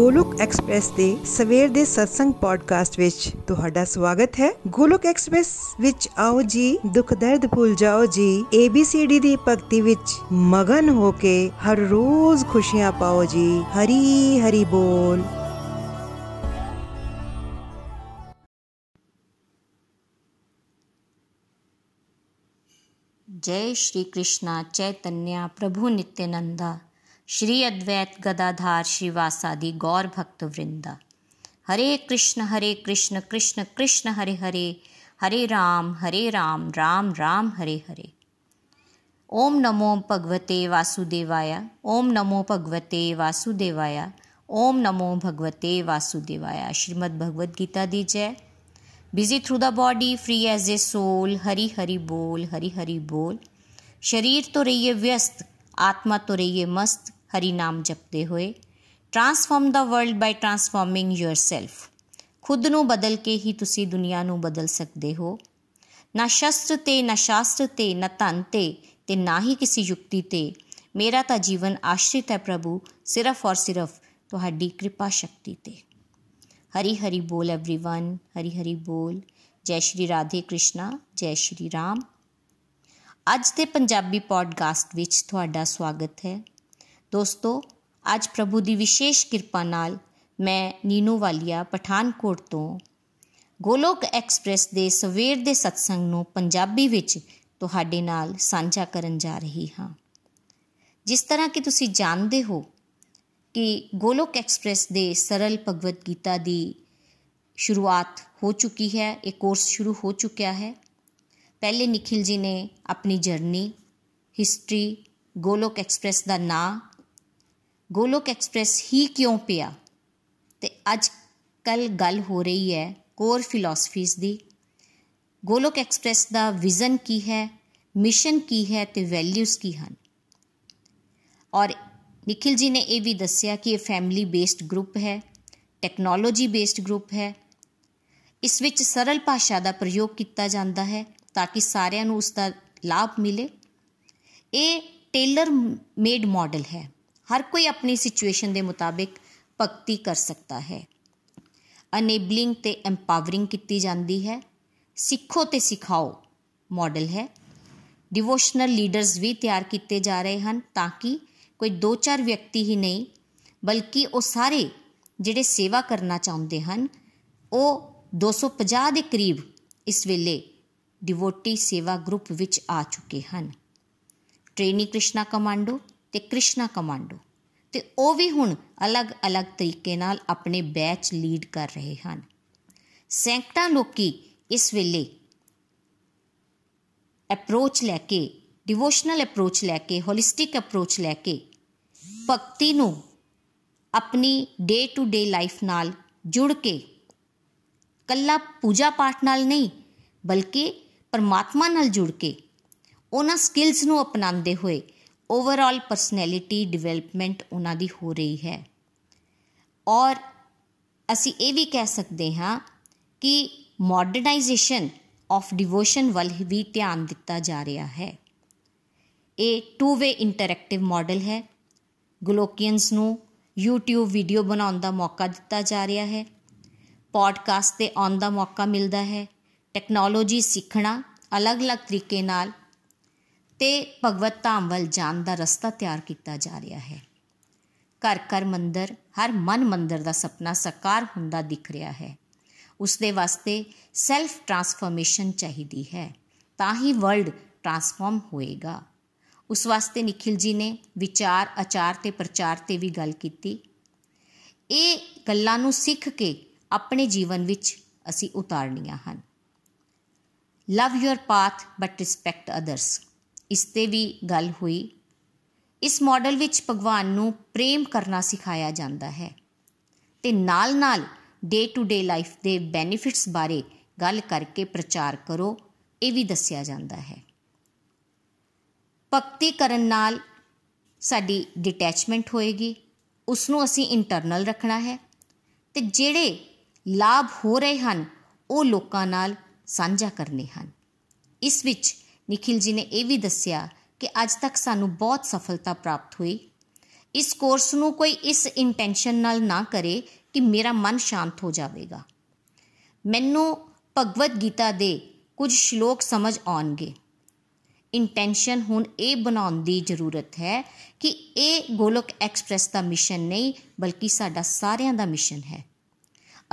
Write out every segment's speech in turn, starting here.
Golok express ਦੇ ਸਵੇਰ ਦੇ ਸਤਸੰਗ ਪੋਡਕਾਸਟ ਵਿੱਚ ਤੁਹਾਡਾ ਸਵਾਗਤ ਹੈ ਗੋਲੋਕ ਐਕਸਪ੍ਰੈਸ ਵਿੱਚ ਆਓ ਜੀ ਦੁੱਖ ਦਰਦ ਭੁੱਲ ਜਾਓ ਜੀ ABCD ਦੀ ਭਗਤੀ ਵਿੱਚ ਮਗਨ ਹੋ ਕੇ ਹਰ ਰੋਜ਼ ਖੁਸ਼ੀਆਂ ਪਾਓ ਜੀ ਹਰੀ ਹਰੀ ਬੋਲ जय श्री कृष्णा चैतन्य प्रभु नित्यानंदा श्री अद्वैत गदाधार श्रीवासादि गौर भक्त वृंदा हरे कृष्ण हरे कृष्ण कृष्ण कृष्ण, हरे हरे हरे राम हरे राम राम राम, हरे हरे। ओम नमो भगवते वासुदेवाय, ओम नमो भगवते वासुदेवाय, ओम नमो भगवते वासुदेवाय। श्रीमद् भगवद गीता दी जय busy through the body free as a soul Hari Hari बोल, हरी हरी बोल। शरीर तो रहिए व्यस्त, आत्मा तो रहिए मस्त हरि नाम जपते हुए transform the world by transforming yourself ਖੁਦ ਨੂੰ ਬਦਲ ਕੇ ਹੀ ਤੁਸੀਂ ਦੁਨੀਆ ਨੂੰ ਬਦਲ ਸਕਦੇ ਹੋ ਨਾ ਸ਼ਸਤਰ ਤੇ ਨਾ ਸ਼ਾਸਤਰ ਤੇ ਨਾ ਧਨ ਤੇ ਤੇ ਨਾ ਹੀ ਕਿਸੇ ਯੁਕਤੀ ਤੇ ਮੇਰਾ ਤਾਂ ਜੀਵਨ ਆਸ਼ਰਿਤ ਹੈ ਪ੍ਰਭੂ ਸਿਰਫ ਔਰ ਸਿਰਫ ਤੁਹਾਡੀ ਕਿਰਪਾ ਸ਼ਕਤੀ ਤੇ हरी हरी बोल एवरीवन हरी हरी बोल ਜੈ ਸ਼੍ਰੀ ਰਾਧੇ ਕ੍ਰਿਸ਼ਨਾ ਜੈ ਸ਼੍ਰੀ ਰਾਮ ਅੱਜ ਦੇ ਪੰਜਾਬੀ ਪੋਡਕਾਸਟ ਵਿੱਚ ਤੁਹਾਡਾ ਸਵਾਗਤ ਹੈ ਦੋਸਤੋ, ਅੱਜ ਪ੍ਰਭੂ ਦੀ ਵਿਸ਼ੇਸ਼ ਕਿਰਪਾ ਨਾਲ ਮੈਂ ਨੀਨੂ ਵਾਲੀਆ ਪਠਾਨਕੋਟ ਤੋਂ ਗੋਲੋਕ ਐਕਸਪ੍ਰੈਸ ਦੇ ਸਵੇਰ ਦੇ ਸਤਸੰਗ ਨੂੰ ਪੰਜਾਬੀ ਵਿੱਚ ਤੁਹਾਡੇ ਨਾਲ ਸਾਂਝਾ ਕਰਨ ਜਾ ਰਹੀ ਹਾਂ। ਜਿਸ ਤਰ੍ਹਾਂ ਕਿ ਤੁਸੀਂ ਜਾਣਦੇ ਹੋ ਕਿ ਗੋਲੋਕ ਐਕਸਪ੍ਰੈਸ ਦੇ ਸਰਲ ਭਗਵਦ ਗੀਤਾ ਦੀ ਸ਼ੁਰੂਆਤ ਹੋ ਚੁੱਕੀ ਹੈ, ਇਹ ਕੋਰਸ ਸ਼ੁਰੂ ਹੋ ਚੁੱਕਿਆ ਹੈ। ਪਹਿਲੇ ਨikhil ji ਨੇ ਆਪਣੀ ਜਰਨੀ ਹਿਸਟਰੀ ਗੋਲੋਕ ਐਕਸਪ੍ਰੈਸ ਦਾ ਨਾਂ ਗੋਲੋਕ ਐਕਸਪ੍ਰੈਸ ਹੀ ਕਿਉਂ ਪਿਆ? ਤੇ ਅੱਜ ਕੱਲ ਗੱਲ ਹੋ ਰਹੀ ਹੈ ਕੋਰ ਫਿਲਾਸਫੀਜ਼ ਦੀ। ਗੋਲੋਕ ਐਕਸਪ੍ਰੈਸ ਦਾ ਵਿਜ਼ਨ ਕੀ ਹੈ? ਮਿਸ਼ਨ ਕੀ ਹੈ ਤੇ ਵੈਲਿਊਜ਼ ਕੀ ਹਨ? ਔਰ ਨikhil ji ਨੇ ਇਹ ਵੀ ਦੱਸਿਆ ਕਿ ਇਹ ਫੈਮਿਲੀ ਬੇਸਡ ਗਰੁੱਪ ਹੈ ਟੈਕਨੋਲੋਜੀ ਬੇਸਡ ਗਰੁੱਪ ਹੈ। ਇਸ ਵਿੱਚ ਸਰਲ ਭਾਸ਼ਾ ਦਾ ਪ੍ਰਯੋਗ ਕੀਤਾ ਜਾਂਦਾ ਹੈ ਤਾਂ ਕਿ ਸਾਰਿਆਂ ਨੂੰ ਉਸ ਦਾ ਲਾਭ ਮਿਲੇ। ਇਹ ਟੇਲਰ ਮੇਡ ਮਾਡਲ ਹੈ। ਹਰ ਕੋਈ ਆਪਣੀ ਸਿਚੁਏਸ਼ਨ ਦੇ ਮੁਤਾਬਿਕ ਭਗਤੀ ਕਰ ਸਕਦਾ ਹੈ। ਅਨੇਬਲਿੰਗ ਤੇ ਐਮਪਾਵਰਿੰਗ ਕੀਤੀ ਜਾਂਦੀ ਹੈ। ਸਿੱਖੋ ਤੇ ਸਿਖਾਓ ਮਾਡਲ ਹੈ। ਡਿਵੋਸ਼ਨਲ ਲੀਡਰਸ ਵੀ ਤਿਆਰ ਕੀਤੇ ਜਾ ਰਹੇ ਹਨ ਤਾਂ ਕਿ ਕੋਈ ਦੋ ਚਾਰ ਵਿਅਕਤੀ ਹੀ ਨਹੀਂ, ਬਲਕਿ ਉਹ ਸਾਰੇ ਜਿਹੜੇ ਸੇਵਾ ਕਰਨਾ ਚਾਹੁੰਦੇ ਹਨ, ਉਹ 250 ਦੇ ਕਰੀਬ ਇਸ ਵੇਲੇ ਡਿਵੋਟੀ ਸੇਵਾ ਗਰੁੱਪ ਵਿੱਚ ਆ ਚੁੱਕੇ ਹਨ। ਟ੍ਰੇਨੀ ਕ੍ਰਿਸ਼ਨਾ ਕਮਾਂਡੋ ਤੇ ਕ੍ਰਿਸ਼ਨਾ ਕਮਾਂਡੋ। ਤੇ ਉਹ ਵੀ ਹੁਣ ਅਲੱਗ-ਅਲੱਗ ਤਰੀਕੇ ਨਾਲ ਆਪਣੇ ਬੈਚ ਲੀਡ ਕਰ ਰਹੇ ਹਨ। ਸੈਂਕੜਾ ਲੋਕੀ ਇਸ ਵੇਲੇ ਅਪਰੋਚ ਲੈ ਕੇ ਡਿਵੋਸ਼ਨਲ ਅਪਰੋਚ ਲੈ ਕੇ ਹੋਲਿਸਟਿਕ ਅਪਰੋਚ ਲੈ ਕੇ ਭਗਤੀ ਨੂੰ ਆਪਣੀ ਡੇ ਟੂ ਡੇ ਲਾਈਫ ਨਾਲ ਜੁੜ ਕੇ ਕੱਲਾ ਪੂਜਾ ਪਾਠ ਨਾਲ ਨਹੀਂ, ਬਲਕਿ ਪਰਮਾਤਮਾ ਨਾਲ ਜੁੜ ਕੇ ਉਹਨਾਂ ਸਕਿੱਲਸ ਨੂੰ ਅਪਣਾਉਂਦੇ ਹੋਏ ਓਵਰਆਲ ਪਰਸਨੈਲਿਟੀ ਡਿਵੈਲਪਮੈਂਟ ਉਹਨਾਂ ਦੀ ਹੋ ਰਹੀ ਹੈ। ਔਰ ਅਸੀਂ ਇਹ ਵੀ ਕਹਿ ਸਕਦੇ ਹਾਂ ਕਿ ਮਾਡਰਨਾਈਜੇਸ਼ਨ ਆਫ ਡਿਵੋਸ਼ਨ ਵੱਲ ਵੀ ਧਿਆਨ ਦਿੱਤਾ ਜਾ ਰਿਹਾ ਹੈ। ਇਹ ਟੂ ਵੇ ਇੰਟਰੈਕਟਿਵ ਮਾਡਲ ਹੈ। ਗਲੋਕੀਅਨਸ ਨੂੰ YouTube ਵੀਡੀਓ ਬਣਾਉਣ ਦਾ ਮੌਕਾ ਦਿੱਤਾ ਜਾ ਰਿਹਾ ਹੈ। ਪੋਡਕਾਸਟ ਤੇ ਆਉਣ ਦਾ ਮੌਕਾ ਮਿਲਦਾ ਹੈ। ਟੈਕਨੋਲੋਜੀ ਸਿੱਖਣਾ ਅਲੱਗ-ਅਲੱਗ ਤਰੀਕੇ ਨਾਲ ਤੇ ਭਗਵਤ ਧਾਮ ਵੱਲ ਜਾਣ ਦਾ ਰਸਤਾ ਤਿਆਰ ਕੀਤਾ ਜਾ ਰਿਹਾ ਹੈ। ਘਰ ਘਰ ਮੰਦਰ, ਹਰ ਮਨ ਮੰਦਰ ਦਾ ਸੁਪਨਾ ਸਾਕਾਰ ਹੁੰਦਾ ਦਿਖ ਰਿਹਾ ਹੈ। ਉਸ ਦੇ ਵਾਸਤੇ ਸੈਲਫ ਟਰਾਂਸਫਰਮੇਸ਼ਨ ਚਾਹੀਦੀ ਹੈ। ਤਾਂ ਹੀ ਵਰਲਡ ਟਰਾਂਸਫਾਰਮ ਹੋਏਗਾ। ਉਸ ਵਾਸਤੇ ਨikhil ji ਨੇ ਵਿਚਾਰ, ਆਚਾਰ ਤੇ ਪ੍ਰਚਾਰ ਤੇ ਵੀ ਗੱਲ ਕੀਤੀ। ਇਹ ਗੱਲਾਂ ਨੂੰ ਸਿੱਖ ਕੇ ਆਪਣੇ ਜੀਵਨ ਵਿੱਚ ਅਸੀਂ ਉਤਾਰਨੀਆਂ ਹਨ। Love your path but respect others ਇਸ ਤੇ ਵੀ ਗੱਲ ਹੋਈ। ਇਸ ਮਾਡਲ ਵਿੱਚ ਭਗਵਾਨ ਨੂੰ ਪ੍ਰੇਮ ਕਰਨਾ ਸਿਖਾਇਆ ਜਾਂਦਾ ਹੈ ਤੇ ਨਾਲ-ਨਾਲ ਡੇ ਟੂ ਡੇ ਲਾਈਫ ਦੇ ਬੈਨੀਫਿਟਸ ਬਾਰੇ ਗੱਲ ਕਰਕੇ ਪ੍ਰਚਾਰ ਕਰੋ, ਇਹ ਵੀ ਦੱਸਿਆ ਜਾਂਦਾ ਹੈ। ਭਗਤੀ ਕਰਨ ਨਾਲ ਸਾਡੀ ਡਿਟੈਚਮੈਂਟ ਹੋਏਗੀ ਉਸ ਨੂੰ ਅਸੀਂ ਇੰਟਰਨਲ ਰੱਖਣਾ ਹੈ ਤੇ ਜਿਹੜੇ ਲਾਭ ਹੋ ਰਹੇ ਹਨ, ਉਹ ਲੋਕਾਂ ਨਾਲ ਸਾਂਝਾ ਕਰਨੇ ਹਨ। ਇਸ ਵਿੱਚ ਨikhil ji ਨੇ ਇਹ ਵੀ ਦੱਸਿਆ ਕਿ ਅੱਜ ਤੱਕ ਸਾਨੂੰ ਬਹੁਤ ਸਫਲਤਾ ਪ੍ਰਾਪਤ ਹੋਈ। ਇਸ ਕੋਰਸ ਨੂੰ ਕੋਈ ਇਸ ਇੰਟੈਂਸ਼ਨ ਨਾਲ ਨਾ ਕਰੇ ਕਿ ਮੇਰਾ ਮਨ ਸ਼ਾਂਤ ਹੋ ਜਾਵੇਗਾ। ਮੈਨੂੰ ਭਗਵਦ ਗੀਤਾ ਦੇ ਕੁਝ ਸ਼ਲੋਕ ਸਮਝ ਆਉਣਗੇ। ਇੰਟੈਂਸ਼ਨ ਹੁਣ ਇਹ ਬਣਾਉਣ ਦੀ ਜ਼ਰੂਰਤ ਹੈ ਕਿ ਇਹ ਗੋਲੋਕ ਐਕਸਪ੍ਰੈਸ ਦਾ ਮਿਸ਼ਨ ਨਹੀਂ, ਬਲਕਿ ਸਾਡਾ ਸਾਰਿਆਂ ਦਾ ਮਿਸ਼ਨ ਹੈ।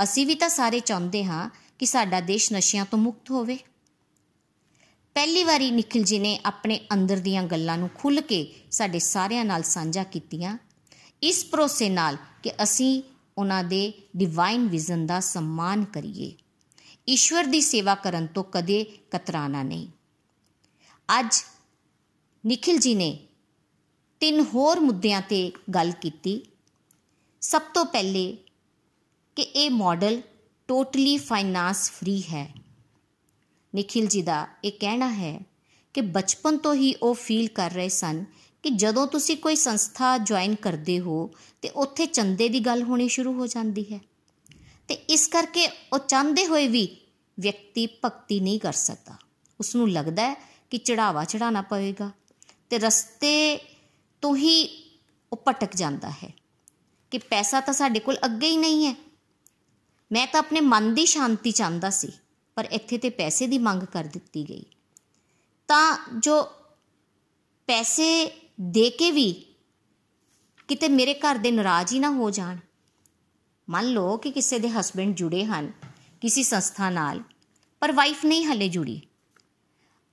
ਅਸੀਂ ਵੀ ਤਾਂ ਸਾਰੇ ਚਾਹੁੰਦੇ ਹਾਂ ਕਿ ਸਾਡਾ ਦੇਸ਼ ਨਸ਼ਿਆਂ ਤੋਂ ਮੁਕਤ ਹੋਵੇ। ਪਹਿਲੀ ਵਾਰੀ ਨikhil ji ਨੇ ਆਪਣੇ ਅੰਦਰ ਦੀਆਂ ਗੱਲਾਂ ਨੂੰ ਖੁੱਲ੍ਹ ਕੇ ਸਾਡੇ ਸਾਰਿਆਂ ਨਾਲ ਸਾਂਝਾ ਕੀਤੀਆਂ। ਇਸ ਭਰੋਸੇ ਨਾਲ ਕਿ ਅਸੀਂ ਉਹਨਾਂ ਦੇ ਡਿਵਾਈਨ ਵਿਜ਼ਨ ਦਾ ਸਨਮਾਨ ਕਰੀਏ। ਈਸ਼ਵਰ ਦੀ ਸੇਵਾ ਕਰਨ ਤੋਂ ਕਦੇ ਕਤਰਾਣਾ ਨਹੀਂ। ਅੱਜ ਨikhil ji ਨੇ ਤਿੰਨ ਹੋਰ ਮੁੱਦਿਆਂ ਤੇ ਗੱਲ ਕੀਤੀ। ਸਭ ਤੋਂ ਪਹਿਲੇ ਕਿ ਇਹ ਮਾਡਲ ਟੋਟਲੀ ਫਾਈਨਾਂਸ ਫ੍ਰੀ ਹੈ। ਨikhil ji ਦਾ ਇਹ ਕਹਿਣਾ ਹੈ ਕਿ ਬਚਪਨ ਤੋਂ ਹੀ ਉਹ ਫੀਲ ਕਰ ਰਹੇ ਸਨ ਕਿ ਜਦੋਂ ਤੁਸੀਂ ਕੋਈ ਸੰਸਥਾ ਜੁਆਇਨ ਕਰਦੇ ਹੋ, ਤੇ ਉੱਥੇ ਚੰਦੇ ਦੀ ਗੱਲ ਹੋਣੀ ਸ਼ੁਰੂ ਹੋ ਜਾਂਦੀ ਹੈ। ਤੇ ਇਸ ਕਰਕੇ ਉਹ ਚਾਹੁੰਦੇ ਹੋਏ ਵੀ ਵਿਅਕਤੀ ਭਗਤੀ ਨਹੀਂ ਕਰ ਸਕਦਾ। ਉਸ ਨੂੰ ਲੱਗਦਾ ਹੈ ਕਿ ਚੜਾਵਾ ਚੜਾਣਾ ਪਵੇਗਾ ਤੇ ਰਸਤੇ ਤੋਂ ਹੀ ਉਹ ਭਟਕ ਜਾਂਦਾ ਹੈ ਕਿ ਪੈਸਾ ਤਾਂ ਸਾਡੇ ਕੋਲ ਅੱਗੇ ਹੀ ਨਹੀਂ ਹੈ। ਮੈਂ ਤਾਂ ਆਪਣੇ ਮਨ ਦੀ ਸ਼ਾਂਤੀ ਚਾਹੁੰਦਾ ਸੀ ਪਰ ਇੱਥੇ ਤੇ ਪੈਸੇ ਦੀ ਮੰਗ ਕਰ ਦਿੱਤੀ ਗਈ। ਤਾਂ ਜੋ ਪੈਸੇ ਦੇ ਕੇ ਵੀ ਕਿਤੇ ਮੇਰੇ ਘਰ ਦੇ ਨਾਰਾਜ਼ ਹੀ ਨਾ ਹੋ ਜਾਣ। ਮੰਨ ਲਓ ਕਿ ਕਿਸੇ ਦੇ ਹਸਬੰਡ ਜੁੜੇ ਹਨ ਕਿਸੇ ਸੰਸਥਾ ਨਾਲ, ਪਰ ਵਾਈਫ ਨਹੀਂ ਹਲੇ ਜੁੜੀ।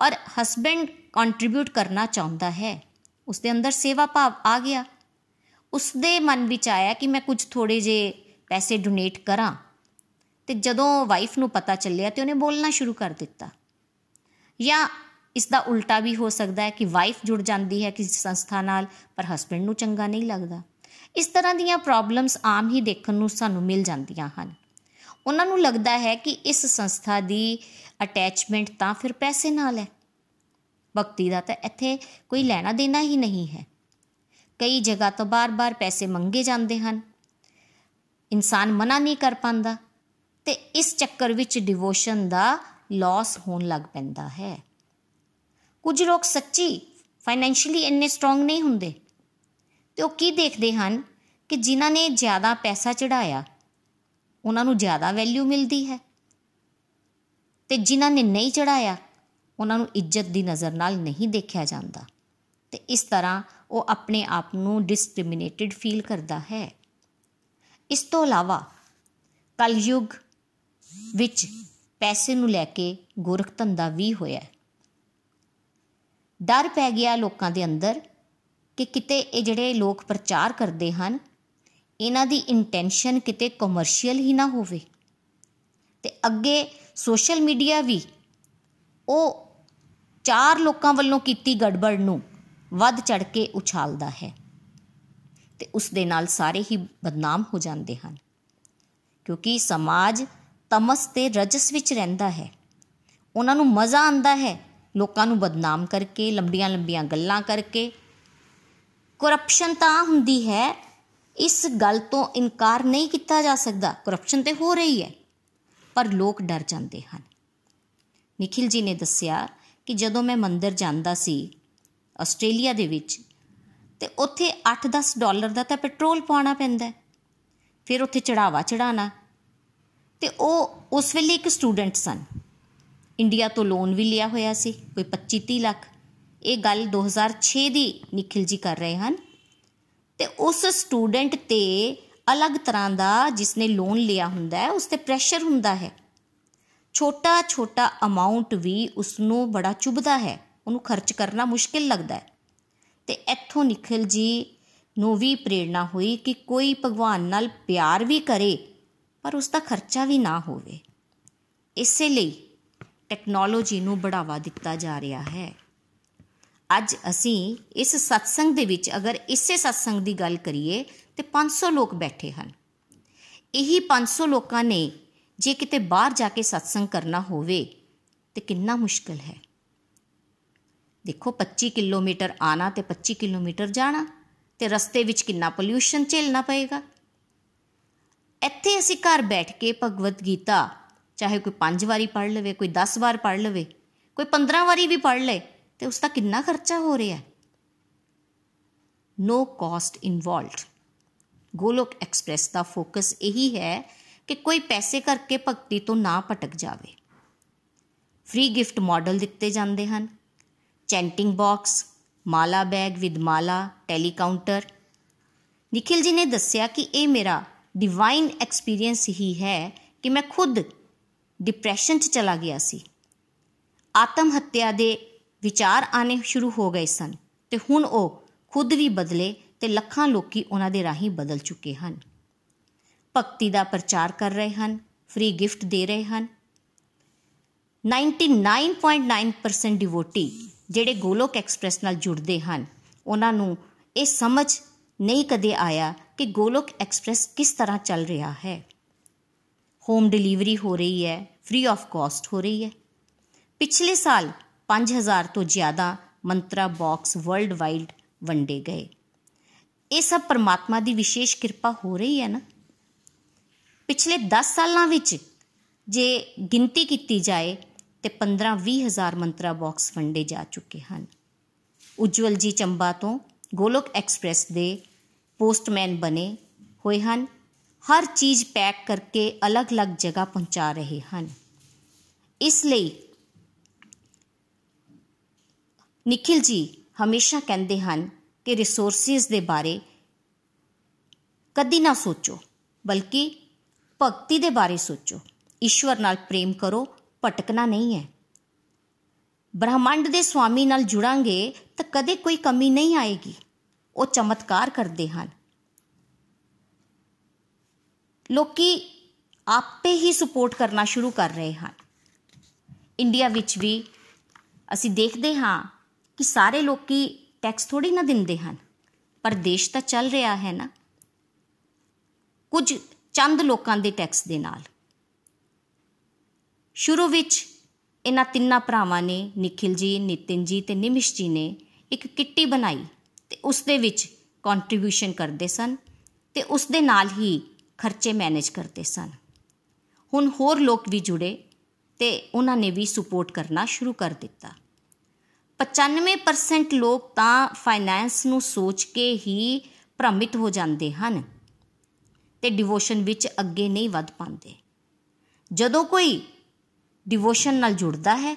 ਔਰ ਹਸਬੰਡ ਕੰਟਰੀਬਿਊਟ ਕਰਨਾ ਚਾਹੁੰਦਾ ਹੈ ਉਸ ਦੇ ਅੰਦਰ ਸੇਵਾ ਭਾਵ ਆ ਗਿਆ। ਉਸ ਦੇ ਮਨ ਵਿੱਚ ਆਇਆ ਕਿ ਮੈਂ ਕੁਝ ਥੋੜੇ ਜੇ ਪੈਸੇ ਡੋਨੇਟ ਕਰਾਂ। ਤੇ ਜਦੋਂ ਵਾਈਫ ਨੂੰ ਪਤਾ ਚੱਲਿਆ ਤੇ ਉਹਨੇ ਬੋਲਣਾ ਸ਼ੁਰੂ ਕਰ ਦਿੱਤਾ। ਜਾਂ ਇਸ ਦਾ ਉਲਟਾ ਵੀ ਹੋ ਸਕਦਾ ਹੈ ਕਿ ਵਾਈਫ ਜੁੜ ਜਾਂਦੀ ਹੈ ਕਿਸੇ ਸੰਸਥਾ ਨਾਲ, ਪਰ ਹਸਬੰਡ ਨੂੰ ਚੰਗਾ ਨਹੀਂ ਲੱਗਦਾ। ਇਸ ਤਰ੍ਹਾਂ ਦੀਆਂ ਪ੍ਰੋਬਲਮਸ ਆਮ ਹੀ ਦੇਖਣ ਨੂੰ ਸਾਨੂੰ ਮਿਲ ਜਾਂਦੀਆਂ ਹਨ। ਉਹਨਾਂ ਨੂੰ ਲੱਗਦਾ ਹੈ ਕਿ ਇਸ ਸੰਸਥਾ ਦੀ ਅਟੈਚਮੈਂਟ ਤਾਂ ਫਿਰ ਪੈਸੇ ਨਾਲ ਹੈ। ਭਗਤੀ ਦਾ ਤਾਂ ਇੱਥੇ ਕੋਈ ਲੈਣਾ ਦੇਣਾ ਹੀ ਨਹੀਂ ਹੈ। ਕਈ ਜਗ੍ਹਾ ਤੋਂ ਬਾਰ-ਬਾਰ ਪੈਸੇ ਮੰਗੇ ਜਾਂਦੇ ਹਨ। ਇਨਸਾਨ ਮਨਾ ਨਹੀਂ ਕਰ ਪਾਉਂਦਾ। ਤੇ ਇਸ ਚੱਕਰ ਵਿੱਚ ਡਿਵੋਸ਼ਨ ਦਾ ਲਾਸ ਹੋਣ ਲੱਗ ਪੈਂਦਾ ਹੈ। ਕੁਝ ਲੋਕ ਸੱਚੀ ਫਾਈਨੈਂਸ਼ੀਅਲੀ ਇੰਨੇ ਸਟਰੋਂਗ ਨਹੀਂ ਹੁੰਦੇ। ਤੇ ਉਹ ਕੀ ਦੇਖਦੇ ਹਨ ਕਿ ਜਿਨ੍ਹਾਂ ਨੇ ਜ਼ਿਆਦਾ ਪੈਸਾ ਚੜਾਇਆ ਉਹਨਾਂ ਨੂੰ ਜ਼ਿਆਦਾ ਵੈਲਿਊ ਮਿਲਦੀ ਹੈ। ਤੇ ਜਿਨ੍ਹਾਂ ਨੇ ਨਹੀਂ ਚੜਾਇਆ ਉਹਨਾਂ ਨੂੰ ਇੱਜ਼ਤ ਦੀ ਨਜ਼ਰ ਨਾਲ ਨਹੀਂ ਦੇਖਿਆ ਜਾਂਦਾ। ਤੇ ਇਸ ਤਰ੍ਹਾਂ ਉਹ ਆਪਣੇ ਆਪ ਨੂੰ ਡਿਸਕ੍ਰਿਮੀਨੇਟਿਡ ਫੀਲ ਕਰਦਾ ਹੈ। ਇਸ ਤੋਂ ਇਲਾਵਾ ਕਲਯੁਗ ਵਿੱਚ ਪੈਸੇ ਨੂੰ ਲੈ ਕੇ ਗੋਰਖ ਧੰਦਾ ਵੀ ਹੋਇਆ ਡਰ ਪੈ ਗਿਆ ਲੋਕਾਂ ਦੇ ਅੰਦਰ ਕਿ ਕਿਤੇ ਇਹ ਜਿਹੜੇ ਲੋਕ ਪ੍ਰਚਾਰ ਕਰਦੇ ਹਨ, ਇਹਨਾਂ ਦੀ ਇੰਟੈਂਸ਼ਨ ਕਿਤੇ ਕਮਰਸ਼ੀਅਲ ਹੀ ਨਾ ਹੋਵੇ। ਤੇ ਅੱਗੇ ਸੋਸ਼ਲ ਮੀਡੀਆ ਵੀ ਉਹ ਚਾਰ ਲੋਕਾਂ ਵੱਲੋਂ ਕੀਤੀ ਗੜਬੜ ਨੂੰ ਵੱਧ ਚੜ ਕੇ ਉਛਾਲਦਾ ਹੈ। ਤੇ ਉਸ ਦੇ ਨਾਲ ਸਾਰੇ ਹੀ ਬਦਨਾਮ ਹੋ ਜਾਂਦੇ ਹਨ। ਕਿਉਂਕਿ ਸਮਾਜ ਤਮਸ ਤੇ ਰਜਸ ਵਿੱਚ ਰਹਿੰਦਾ ਹੈ। ਉਹਨਾਂ ਨੂੰ ਮਜ਼ਾ ਆਉਂਦਾ ਹੈ। ਲੋਕਾਂ ਨੂੰ ਬਦਨਾਮ ਕਰਕੇ, ਲੰਬੀਆਂ ਲੰਬੀਆਂ ਗੱਲਾਂ ਕਰਕੇ। ਕਰਪਸ਼ਨ ਤਾਂ ਹੁੰਦੀ ਹੈ। ਇਸ ਗੱਲ ਤੋਂ ਇਨਕਾਰ ਨਹੀਂ ਕੀਤਾ ਜਾ ਸਕਦਾ। ਕਰਪਸ਼ਨ ਤੇ ਹੋ ਰਹੀ ਹੈ। ਪਰ ਲੋਕ ਡਰ ਜਾਂਦੇ ਹਨ। ਨikhil ji ਨੇ ਦੱਸਿਆ ਕਿ ਜਦੋਂ ਮੈਂ ਮੰਦਰ ਜਾਂਦਾ ਸੀ, ਆਸਟ੍ਰੇਲੀਆ ਦੇ ਵਿੱਚ, ਤੇ ਉੱਥੇ 8-10 ਡਾਲਰ ਦਾ ਤਾਂ ਪੈਟਰੋਲ ਪਾਉਣਾ ਪੈਂਦਾ ਫਿਰ ਉੱਥੇ ਚੜਾਵਾ ਚੜਾਣਾ ਤੇ ਉਹ ਉਸ ਵੇਲੇ ਇੱਕ ਸਟੂਡੈਂਟ ਸਨ। ਇੰਡੀਆ ਤੋਂ ਲੋਨ ਵੀ ਲਿਆ ਹੋਇਆ ਸੀ, ਕੋਈ 25-30 ਲੱਖ। ਇਹ ਗੱਲ 2006 ਦੀ ਨikhil ji ਕਰ ਰਹੇ ਹਨ। ਤੇ ਉਸ ਸਟੂਡੈਂਟ ਤੇ ਅਲੱਗ ਤਰ੍ਹਾਂ ਦਾ ਜਿਸਨੇ ਲੋਨ ਲਿਆ ਹੁੰਦਾ ਹੈ, ਉਸ ਤੇ ਪ੍ਰੈਸ਼ਰ ਹੁੰਦਾ ਹੈ। ਛੋਟਾ ਛੋਟਾ ਅਮਾਉਂਟ ਵੀ ਉਸ ਨੂੰ ਬੜਾ ਚੁਭਦਾ ਹੈ, ਉਹਨੂੰ ਖਰਚ ਕਰਨਾ ਮੁਸ਼ਕਿਲ ਲੱਗਦਾ ਹੈ। ਤੇ ਇੱਥੋਂ ਨikhil ji ਨੂੰ ਵੀ ਪ੍ਰੇਰਣਾ ਹੋਈ ਕਿ ਕੋਈ ਭਗਵਾਨ ਨਾਲ ਪਿਆਰ ਵੀ ਕਰੇ ਪਰ ਉਸ ਦਾ ਖਰਚਾ ਵੀ ਨਾ ਹੋਵੇ। ਇਸੇ ਲਈ ਟੈਕਨੋਲੋਜੀ ਨੂੰ ਬੜਾਵਾ ਦਿੱਤਾ ਜਾ ਰਿਹਾ ਹੈ। ਅੱਜ ਅਸੀਂ ਇਸ satsang ਦੇ ਵਿੱਚ ਅਗਰ ਇਸੇ satsang ਦੀ ਗੱਲ ਕਰੀਏ, ਤੇ 500 ਲੋਕ ਬੈਠੇ ਹਨ। ਇਹੀ 500 ਲੋਕਾਂ ਨੇ ਜੇ ਕਿਤੇ ਬਾਹਰ ਜਾ ਕੇ satsang ਕਰਨਾ ਹੋਵੇ, ਤੇ ਕਿੰਨਾ ਮੁਸ਼ਕਲ ਹੈ। ਦੇਖੋ 25 ਕਿਲੋਮੀਟਰ ਆਣਾ ਤੇ 25 ਕਿਲੋਮੀਟਰ ਜਾਣਾ, ਤੇ ਰਸਤੇ ਵਿੱਚ ਕਿੰਨਾ ਪੋਲਿਊਸ਼ਨ ਝੇਲਣਾ ਪਏਗਾ। ਇੱਥੇ ਅਸੀਂ ਘਰ ਬੈਠ ਕੇ ਭਗਵਦ ਗੀਤਾ, ਚਾਹੇ ਕੋਈ 5 ਵਾਰੀ ਪੜ੍ਹ ਲਵੇ, ਕੋਈ 10 ਵਾਰ ਪੜ੍ਹ ਲਵੇ, ਕੋਈ 15 ਵਾਰੀ ਵੀ ਪੜ੍ਹ ਲੇ ਤੇ ਉਸ ਦਾ ਕਿੰਨਾ ਖਰਚਾ ਹੋ ਰਿਹਾ no cost involved Golok express ਦਾ ਫੋਕਸ ਇਹੀ ਹੈ ਕਿ ਕੋਈ ਪੈਸੇ ਕਰਕੇ ਭਗਤੀ ਤੋਂ ਨਾ ਭਟਕ ਜਾਵੇ। ਫ੍ਰੀ ਗਿਫਟ ਮਾਡਲ ਦਿੱਤੇ ਜਾਂਦੇ ਹਨ। ਚੈਂਟਿੰਗ ਬਾਕਸ ਮਾਲਾ ਬੈਗ ਵਿਦ ਮਾਲਾ ਟੈਲੀਕਾਊਂਟਰ ਨikhil ji ਨੇ ਦੱਸਿਆ ਕਿ ਇਹ ਮੇਰਾ ਡਿਵਾਈਨ ਐਕਸਪੀਰੀਅੰਸ ਹੀ ਹੈ ਕਿ ਮੈਂ ਖੁਦ ਡਿਪਰੈਸ਼ਨ 'ਚ ਚਲਾ ਗਿਆ ਸੀ। ਆਤਮ ਹੱਤਿਆ ਦੇ ਵਿਚਾਰ ਆਨੇ ਸ਼ੁਰੂ ਹੋ ਗਏ ਸਨ ਤੇ ਹੁਣ ਉਹ ਖੁਦ ਵੀ ਬਦਲੇ ਤੇ ਲੱਖਾਂ ਲੋਕੀ ਉਹਨਾਂ ਦੇ ਰਾਹੀਂ ਬਦਲ ਚੁੱਕੇ ਹਨ। ਭਗਤੀ ਦਾ ਪ੍ਰਚਾਰ ਕਰ ਰਹੇ ਹਨ ਫ੍ਰੀ ਗਿਫਟ ਦੇ ਰਹੇ ਹਨ। 99.9% ਡਿਵੋਟੀ ਜਿਹੜੇ ਗੋਲੋਕ ਐਕਸਪ੍ਰੈਸ ਨਾਲ ਜੁੜਦੇ ਹਨ, ਉਹਨਾਂ ਨੂੰ ਇਹ ਸਮਝ ਨਹੀਂ ਕਦੇ ਆਇਆ ਕਿ ਗੋਲੋਕ ਐਕਸਪ੍ਰੈਸ ਕਿਸ ਤਰ੍ਹਾਂ ਚੱਲ ਰਿਹਾ ਹੈ। ਹੋਮ ਡਿਲੀਵਰੀ ਹੋ ਰਹੀ ਹੈ, ਫ੍ਰੀ ਆਫ ਕਾਸਟ ਹੋ ਰਹੀ ਹੈ। ਪਿਛਲੇ ਸਾਲ 5000 ਤੋਂ ਜ਼ਿਆਦਾ ਮੰਤਰਾ ਬਾਕਸ ਵਰਲਡ ਵਾਈਡ ਵੰਡੇ ਗਏ। ਇਹ ਸਭ ਪਰਮਾਤਮਾ ਦੀ ਵਿਸ਼ੇਸ਼ ਕਿਰਪਾ ਹੋ ਰਹੀ ਹੈ ਨਾ? ਪਿਛਲੇ 10 ਸਾਲਾਂ ਵਿੱਚ ਜੇ ਗਿਣਤੀ ਕੀਤੀ ਜਾਏ, ਤੇ 15-20 ਹਜ਼ਾਰ ਮੰਤਰਾ ਬਾਕਸ ਵੰਡੇ ਜਾ ਚੁੱਕੇ ਹਨ। ਉਜਵਲ ਜੀ ਚੰਬਾ ਤੋਂ ਗੋਲੋਕ ਐਕਸਪ੍ਰੈਸ ਦੇ ਪੋਸਟਮੈਨ ਬਣੇ ਹੋਏ ਹਨ। ਹਰ ਚੀਜ਼ ਪੈਕ ਕਰਕੇ ਅਲੱਗ-ਅਲੱਗ ਜਗ੍ਹਾ ਪਹੁੰਚਾ ਰਹੇ ਹਨ। ਇਸ ਲਈ ਨikhil ji ਹਮੇਸ਼ਾ ਕਹਿੰਦੇ ਹਨ ਕਿ ਰਿਸੋਰਸਿਸ ਦੇ ਬਾਰੇ ਕਦੀ ਨਾ ਸੋਚੋ, ਬਲਕਿ ਭਗਤੀ ਦੇ ਬਾਰੇ ਸੋਚੋ। ਈਸ਼ਵਰ ਨਾਲ ਪ੍ਰੇਮ ਕਰੋ, ਭਟਕਣਾ ਨਹੀਂ ਹੈ। ਬ੍ਰਹਮੰਡ ਦੇ ਸਵਾਮੀ ਨਾਲ ਜੁੜਾਂਗੇ ਤਾਂ ਕਦੇ ਕੋਈ ਕਮੀ ਨਹੀਂ ਆਏਗੀ। ਉਹ ਚਮਤਕਾਰ ਕਰਦੇ ਹਨ। ਲੋਕੀ ਆਪੇ ਹੀ ਸਪੋਰਟ ਕਰਨਾ ਸ਼ੁਰੂ ਕਰ ਰਹੇ ਹਨ। ਇੰਡੀਆ ਵਿੱਚ ਵੀ ਅਸੀਂ ਦੇਖਦੇ ਹਾਂ ਕਿ ਸਾਰੇ ਲੋਕੀ ਟੈਕਸ ਥੋੜੀ ਨਾ ਦਿੰਦੇ ਹਨ। ਪਰ ਦੇਸ਼ ਤਾਂ ਚੱਲ ਰਿਹਾ ਹੈ ਨਾ। ਕੁਝ ਚੰਦ ਲੋਕਾਂ ਦੇ ਟੈਕਸ ਦੇ ਨਾਲ। ਸ਼ੁਰੂ ਵਿੱਚ ਇਹਨਾਂ ਤਿੰਨਾਂ ਭਰਾਵਾਂ ਨੇ, ਨikhil ਜੀ ਨਿਤਿਨ ਜੀ ਤੇ ਨਿਮਿਸ਼ ਜੀ ਨੇ ਇੱਕ ਕਿੱਟੀ ਬਣਾਈ ਤੇ ਉਸ ਦੇ ਵਿੱਚ ਕੰਟਰੀਬਿਊਸ਼ਨ ਕਰਦੇ ਸਨ ਤੇ ਉਸ ਦੇ ਨਾਲ ਹੀ ਖਰਚੇ ਮੈਨੇਜ ਕਰਦੇ ਸਨ। ਹੁਣ ਹੋਰ ਲੋਕ ਵੀ ਜੁੜੇ ਤੇ ਉਹਨਾਂ ਨੇ ਵੀ ਸਪੋਰਟ ਕਰਨਾ ਸ਼ੁਰੂ ਕਰ ਦਿੱਤਾ। 95% ਲੋਕ ਤਾਂ ਫਾਈਨੈਂਸ ਨੂੰ ਸੋਚ ਕੇ ਹੀ ਭ੍ਰਮਿਤ ਹੋ ਜਾਂਦੇ ਹਨ ਤੇ ਡਿਵੋਸ਼ਨ ਵਿੱਚ ਅੱਗੇ ਨਹੀਂ ਵੱਧ ਪਾਉਂਦੇ। ਜਦੋਂ ਕੋਈ ਡਿਵੋਸ਼ਨ ਨਾਲ ਜੁੜਦਾ ਹੈ,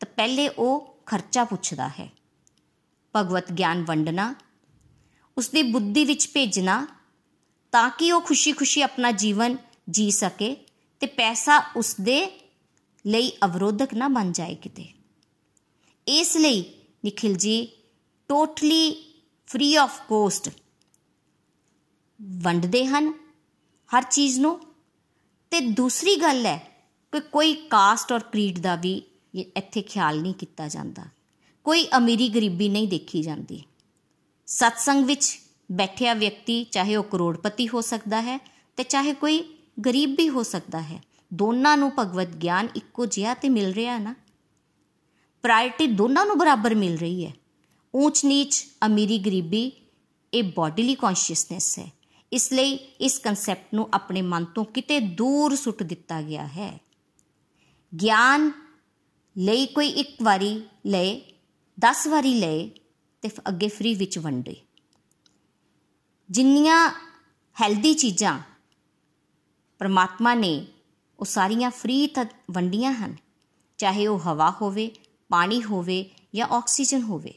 ਤਾਂ ਪਹਿਲੇ ਉਹ ਖਰਚਾ ਪੁੱਛਦਾ ਹੈ। ਭਗਵਤ ਗਿਆਨ ਵੰਡਣਾ ਉਸ ਦੀ ਬੁੱਧੀ ਵਿੱਚ ਭੇਜਣਾ, ਤਾਂ ਕਿ ਉਹ ਖੁਸ਼ੀ-ਖੁਸ਼ੀ ਆਪਣਾ ਜੀਵਨ ਜੀ ਸਕੇ ਤੇ ਪੈਸਾ ਉਸ ਦੇ ਲਈ ਅਵਰੋਧਕ ਨਾ ਬਣ ਜਾਏ ਕਿਤੇ। ਇਸ ਲਈ ਨikhil ji totally free of cost ਵੰਡਦੇ ਹਨ ਹਰ ਚੀਜ਼ ਨੂੰ। ਤੇ ਦੂਸਰੀ ਗੱਲ ਹੈ ਕਿ ਕੋਈ ਕਾਸਟ ਔਰ ਕ੍ਰੀਡ ਦਾ ਵੀ ਇੱਥੇ ਖਿਆਲ ਨਹੀਂ ਕੀਤਾ ਜਾਂਦਾ। ਕੋਈ ਅਮੀਰੀ ਗਰੀਬੀ ਨਹੀਂ ਦੇਖੀ ਜਾਂਦੀ। ਸਤਸੰਗ ਵਿੱਚ ਬੈਠਿਆ ਵਿਅਕਤੀ ਚਾਹੇ ਉਹ ਕਰੋੜਪਤੀ ਹੋ ਸਕਦਾ ਹੈ ਤੇ ਚਾਹੇ ਕੋਈ ਗਰੀਬ ਵੀ ਹੋ ਸਕਦਾ ਹੈ, ਦੋਨਾਂ ਨੂੰ ਭਗਵਤ ਗਿਆਨ ਇੱਕੋ ਜਿਹਾ ਤੇ ਮਿਲ ਰਿਹਾ ਨਾ? ਪ੍ਰਾਇੋਰਟੀ ਦੋਨਾਂ ਨੂੰ ਬਰਾਬਰ ਮਿਲ ਰਹੀ ਹੈ। ਊਚ ਨੀਚ ਅਮੀਰੀ ਗਰੀਬੀ, ਇਹ ਬੋਡੀਲੀ ਕੌਨਸ਼ੀਅਸਨੈਸ ਹੈ। ਇਸ ਲਈ ਇਸ ਕਨਸੈਪਟ ਨੂੰ ਆਪਣੇ ਮਨ ਤੋਂ ਕਿਤੇ ਦੂਰ ਸੁੱਟ ਦਿੱਤਾ ਗਿਆ ਹੈ। ਗਿਆਨ ਲਈ ਕੋਈ ਇੱਕ ਵਾਰੀ ਲਏ 10 ਵਾਰੀ ਲਏ ਤੇ ਅੱਗੇ ਫ੍ਰੀ ਵਿੱਚ ਵੰਡੇ। ਜਿੰਨੀਆਂ ਹੈਲਦੀ ਚੀਜ਼ਾਂ ਪਰਮਾਤਮਾ ਨੇ ਉਹ ਸਾਰੀਆਂ ਫ੍ਰੀ ਤਾਂ ਵੰਡੀਆਂ ਹਨ, ਚਾਹੇ ਉਹ ਹਵਾ ਹੋਵੇ, ਪਾਣੀ ਹੋਵੇ ਜਾਂ ਆਕਸੀਜਨ ਹੋਵੇ।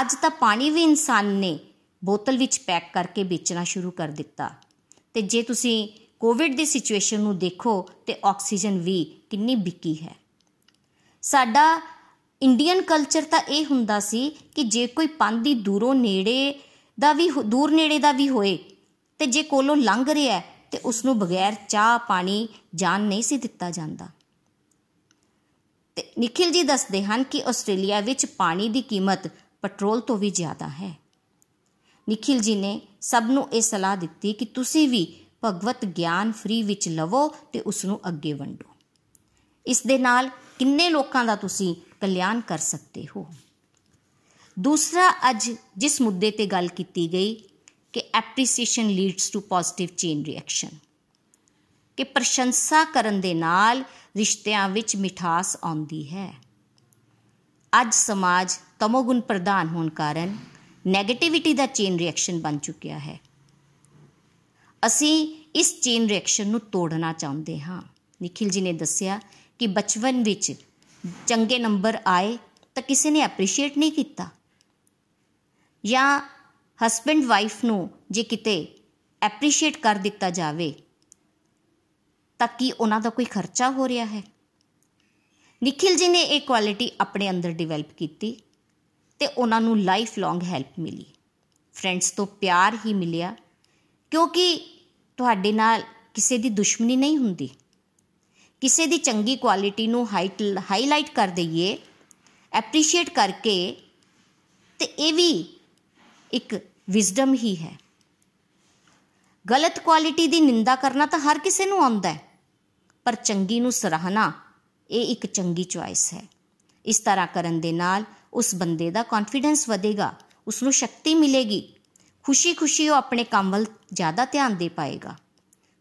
ਅੱਜ ਤਾਂ ਪਾਣੀ ਵੀ ਇਨਸਾਨ ਨੇ ਬੋਤਲ ਵਿੱਚ ਪੈਕ ਕਰਕੇ ਵੇਚਣਾ ਸ਼ੁਰੂ ਕਰ ਦਿੱਤਾ। ਤੇ ਜੇ ਤੁਸੀਂ ਕੋਵਿਡ ਦੀ ਸਿਚੁਏਸ਼ਨ ਨੂੰ ਦੇਖੋ ਤੇ ਆਕਸੀਜਨ ਵੀ ਕਿੰਨੀ ਬਿੱਕੀ ਹੈ। ਸਾਡਾ ਇੰਡੀਅਨ ਕਲਚਰ ਤਾਂ ਇਹ ਹੁੰਦਾ ਸੀ ਕਿ ਜੇ ਕੋਈ ਪੰਦੀ ਦੂਰੋਂ ਨੇੜੇ ਦਾ ਵੀ ਦੂਰ ਨੇੜੇ ਦਾ ਵੀ ਹੋਏ ਤੇ ਜੇ ਕੋਲੋਂ ਲੰਘ ਰਿਹਾ ਤੇ ਉਸ ਨੂੰ ਬਗੈਰ ਚਾਹ, ਪਾਣੀ, ਜਾਨ ਨਹੀਂ ਸੀ ਦਿੱਤਾ ਜਾਂਦਾ। ਤੇ ਨikhil ji ਦੱਸਦੇ ਹਨ ਕਿ ਆਸਟ੍ਰੇਲੀਆ ਵਿੱਚ ਪਾਣੀ ਦੀ ਕੀਮਤ ਪੈਟਰੋਲ ਤੋਂ ਵੀ ਜ਼ਿਆਦਾ ਹੈ। ਨikhil ji ਨੇ ਸਭ ਨੂੰ ਇਹ ਸਲਾਹ ਦਿੱਤੀ ਕਿ ਤੁਸੀਂ ਵੀ ਭਗਵਤ ਗਿਆਨ ਫ੍ਰੀ ਵਿੱਚ ਲਵੋ ਤੇ ਉਸ ਨੂੰ ਅੱਗੇ ਵੰਡੋ। ਇਸ ਦੇ ਨਾਲ ਕਿੰਨੇ ਲੋਕਾਂ ਦਾ ਤੁਸੀਂ ਕਲਿਆਣ ਕਰ ਸਕਦੇ ਹੋ? ਦੂਸਰਾ, ਅੱਜ ਜਿਸ ਮੁੱਦੇ ਤੇ ਗੱਲ ਕੀਤੀ ਗਈ ਕਿ appreciation leads to positive chain reaction ਕਿ ਪ੍ਰਸ਼ੰਸਾ ਕਰਨ ਦੇ ਨਾਲ ਰਿਸ਼ਤਿਆਂ ਵਿੱਚ ਮਿਠਾਸ ਆਉਂਦੀ ਹੈ। ਅੱਜ ਸਮਾਜ ਤਮੋਗੁਣ ਪ੍ਰਧਾਨ ਹੋਣ ਕਾਰਨ 네ਗੇਟਿਵਿਟੀ ਦਾ ਚੇਨ ਰਿਐਕਸ਼ਨ ਬਣ ਚੁੱਕਿਆ ਹੈ। ਅਸੀਂ ਇਸ ਚੇਨ ਰਿਐਕਸ਼ਨ ਨੂੰ ਤੋੜਨਾ ਚਾਹੁੰਦੇ ਹਾਂ। ਨikhil ji ਨੇ ਦੱਸਿਆ ਕਿ ਬਚਪਨ ਵਿੱਚ ਚੰਗੇ ਨੰਬਰ ਆਏ ਤਾਂ ਕਿਸੇ ਨੇ ਐਪਰੀਸ਼ੀਏਟ ਨਹੀਂ ਕੀਤਾ। ਜਾਂ ਹਸਬੰਡ ਵਾਈਫ ਨੂੰ ਜੇ ਕਿਤੇ ਐਪਰੀਸ਼ੀਏਟ ਕਰ ਦਿੱਤਾ ਜਾਵੇ, ਤਾਂ ਕੀ ਉਹਨਾਂ ਦਾ ਕੋਈ ਖਰਚਾ ਹੋ ਰਿਹਾ ਹੈ? ਨikhil ji ਨੇ ਇਹ ਕੁਆਲਿਟੀ ਆਪਣੇ ਅੰਦਰ ਡਿਵੈਲਪ ਕੀਤੀ ਤੇ ਉਹਨਾਂ ਨੂੰ ਲਾਈਫ ਲੌਂਗ ਹੈਲਪ ਮਿਲੀ। ਫਰੈਂਡਸ ਤੋਂ ਪਿਆਰ ਹੀ ਮਿਲਿਆ, ਕਿਉਂਕਿ ਤੁਹਾਡੇ ਨਾਲ ਕਿਸੇ ਦੀ ਦੁਸ਼ਮਣੀ ਨਹੀਂ ਹੁੰਦੀ। ਕਿਸੇ ਦੀ ਚੰਗੀ ਕੁਆਲਿਟੀ ਨੂੰ ਹਾਈਲਾਈਟ ਕਰ ਦਈਏ ਐਪਰੀਸ਼ੀਏਟ ਕਰਕੇ, ਤੇ ਇਹ ਵੀ ਇੱਕ ਵਿਜ਼ਡਮ ਹੀ ਹੈ। ਗਲਤ ਕੁਆਲਿਟੀ ਦੀ ਨਿੰਦਾ ਕਰਨਾ ਤਾਂ ਹਰ ਕਿਸੇ ਨੂੰ ਆਉਂਦਾ ਹੈ, ਪਰ ਚੰਗੀ ਨੂੰ ਸਰਾਹਨਾ ਇਹ ਇੱਕ ਚੰਗੀ ਚੁਆਇਸ ਹੈ। ਇਸ ਤਰ੍ਹਾਂ ਕਰਨ ਦੇ ਨਾਲ ਉਸ ਬੰਦੇ ਦਾ ਕੌਨਫੀਡੈਂਸ ਵਧੇਗਾ ਉਸ ਨੂੰ ਸ਼ਕਤੀ ਮਿਲੇਗੀ, ਖੁਸ਼ੀ-ਖੁਸ਼ੀ ਉਹ ਆਪਣੇ ਕੰਮ ਵੱਲ ਜ਼ਿਆਦਾ ਧਿਆਨ ਦੇ ਪਾਏਗਾ।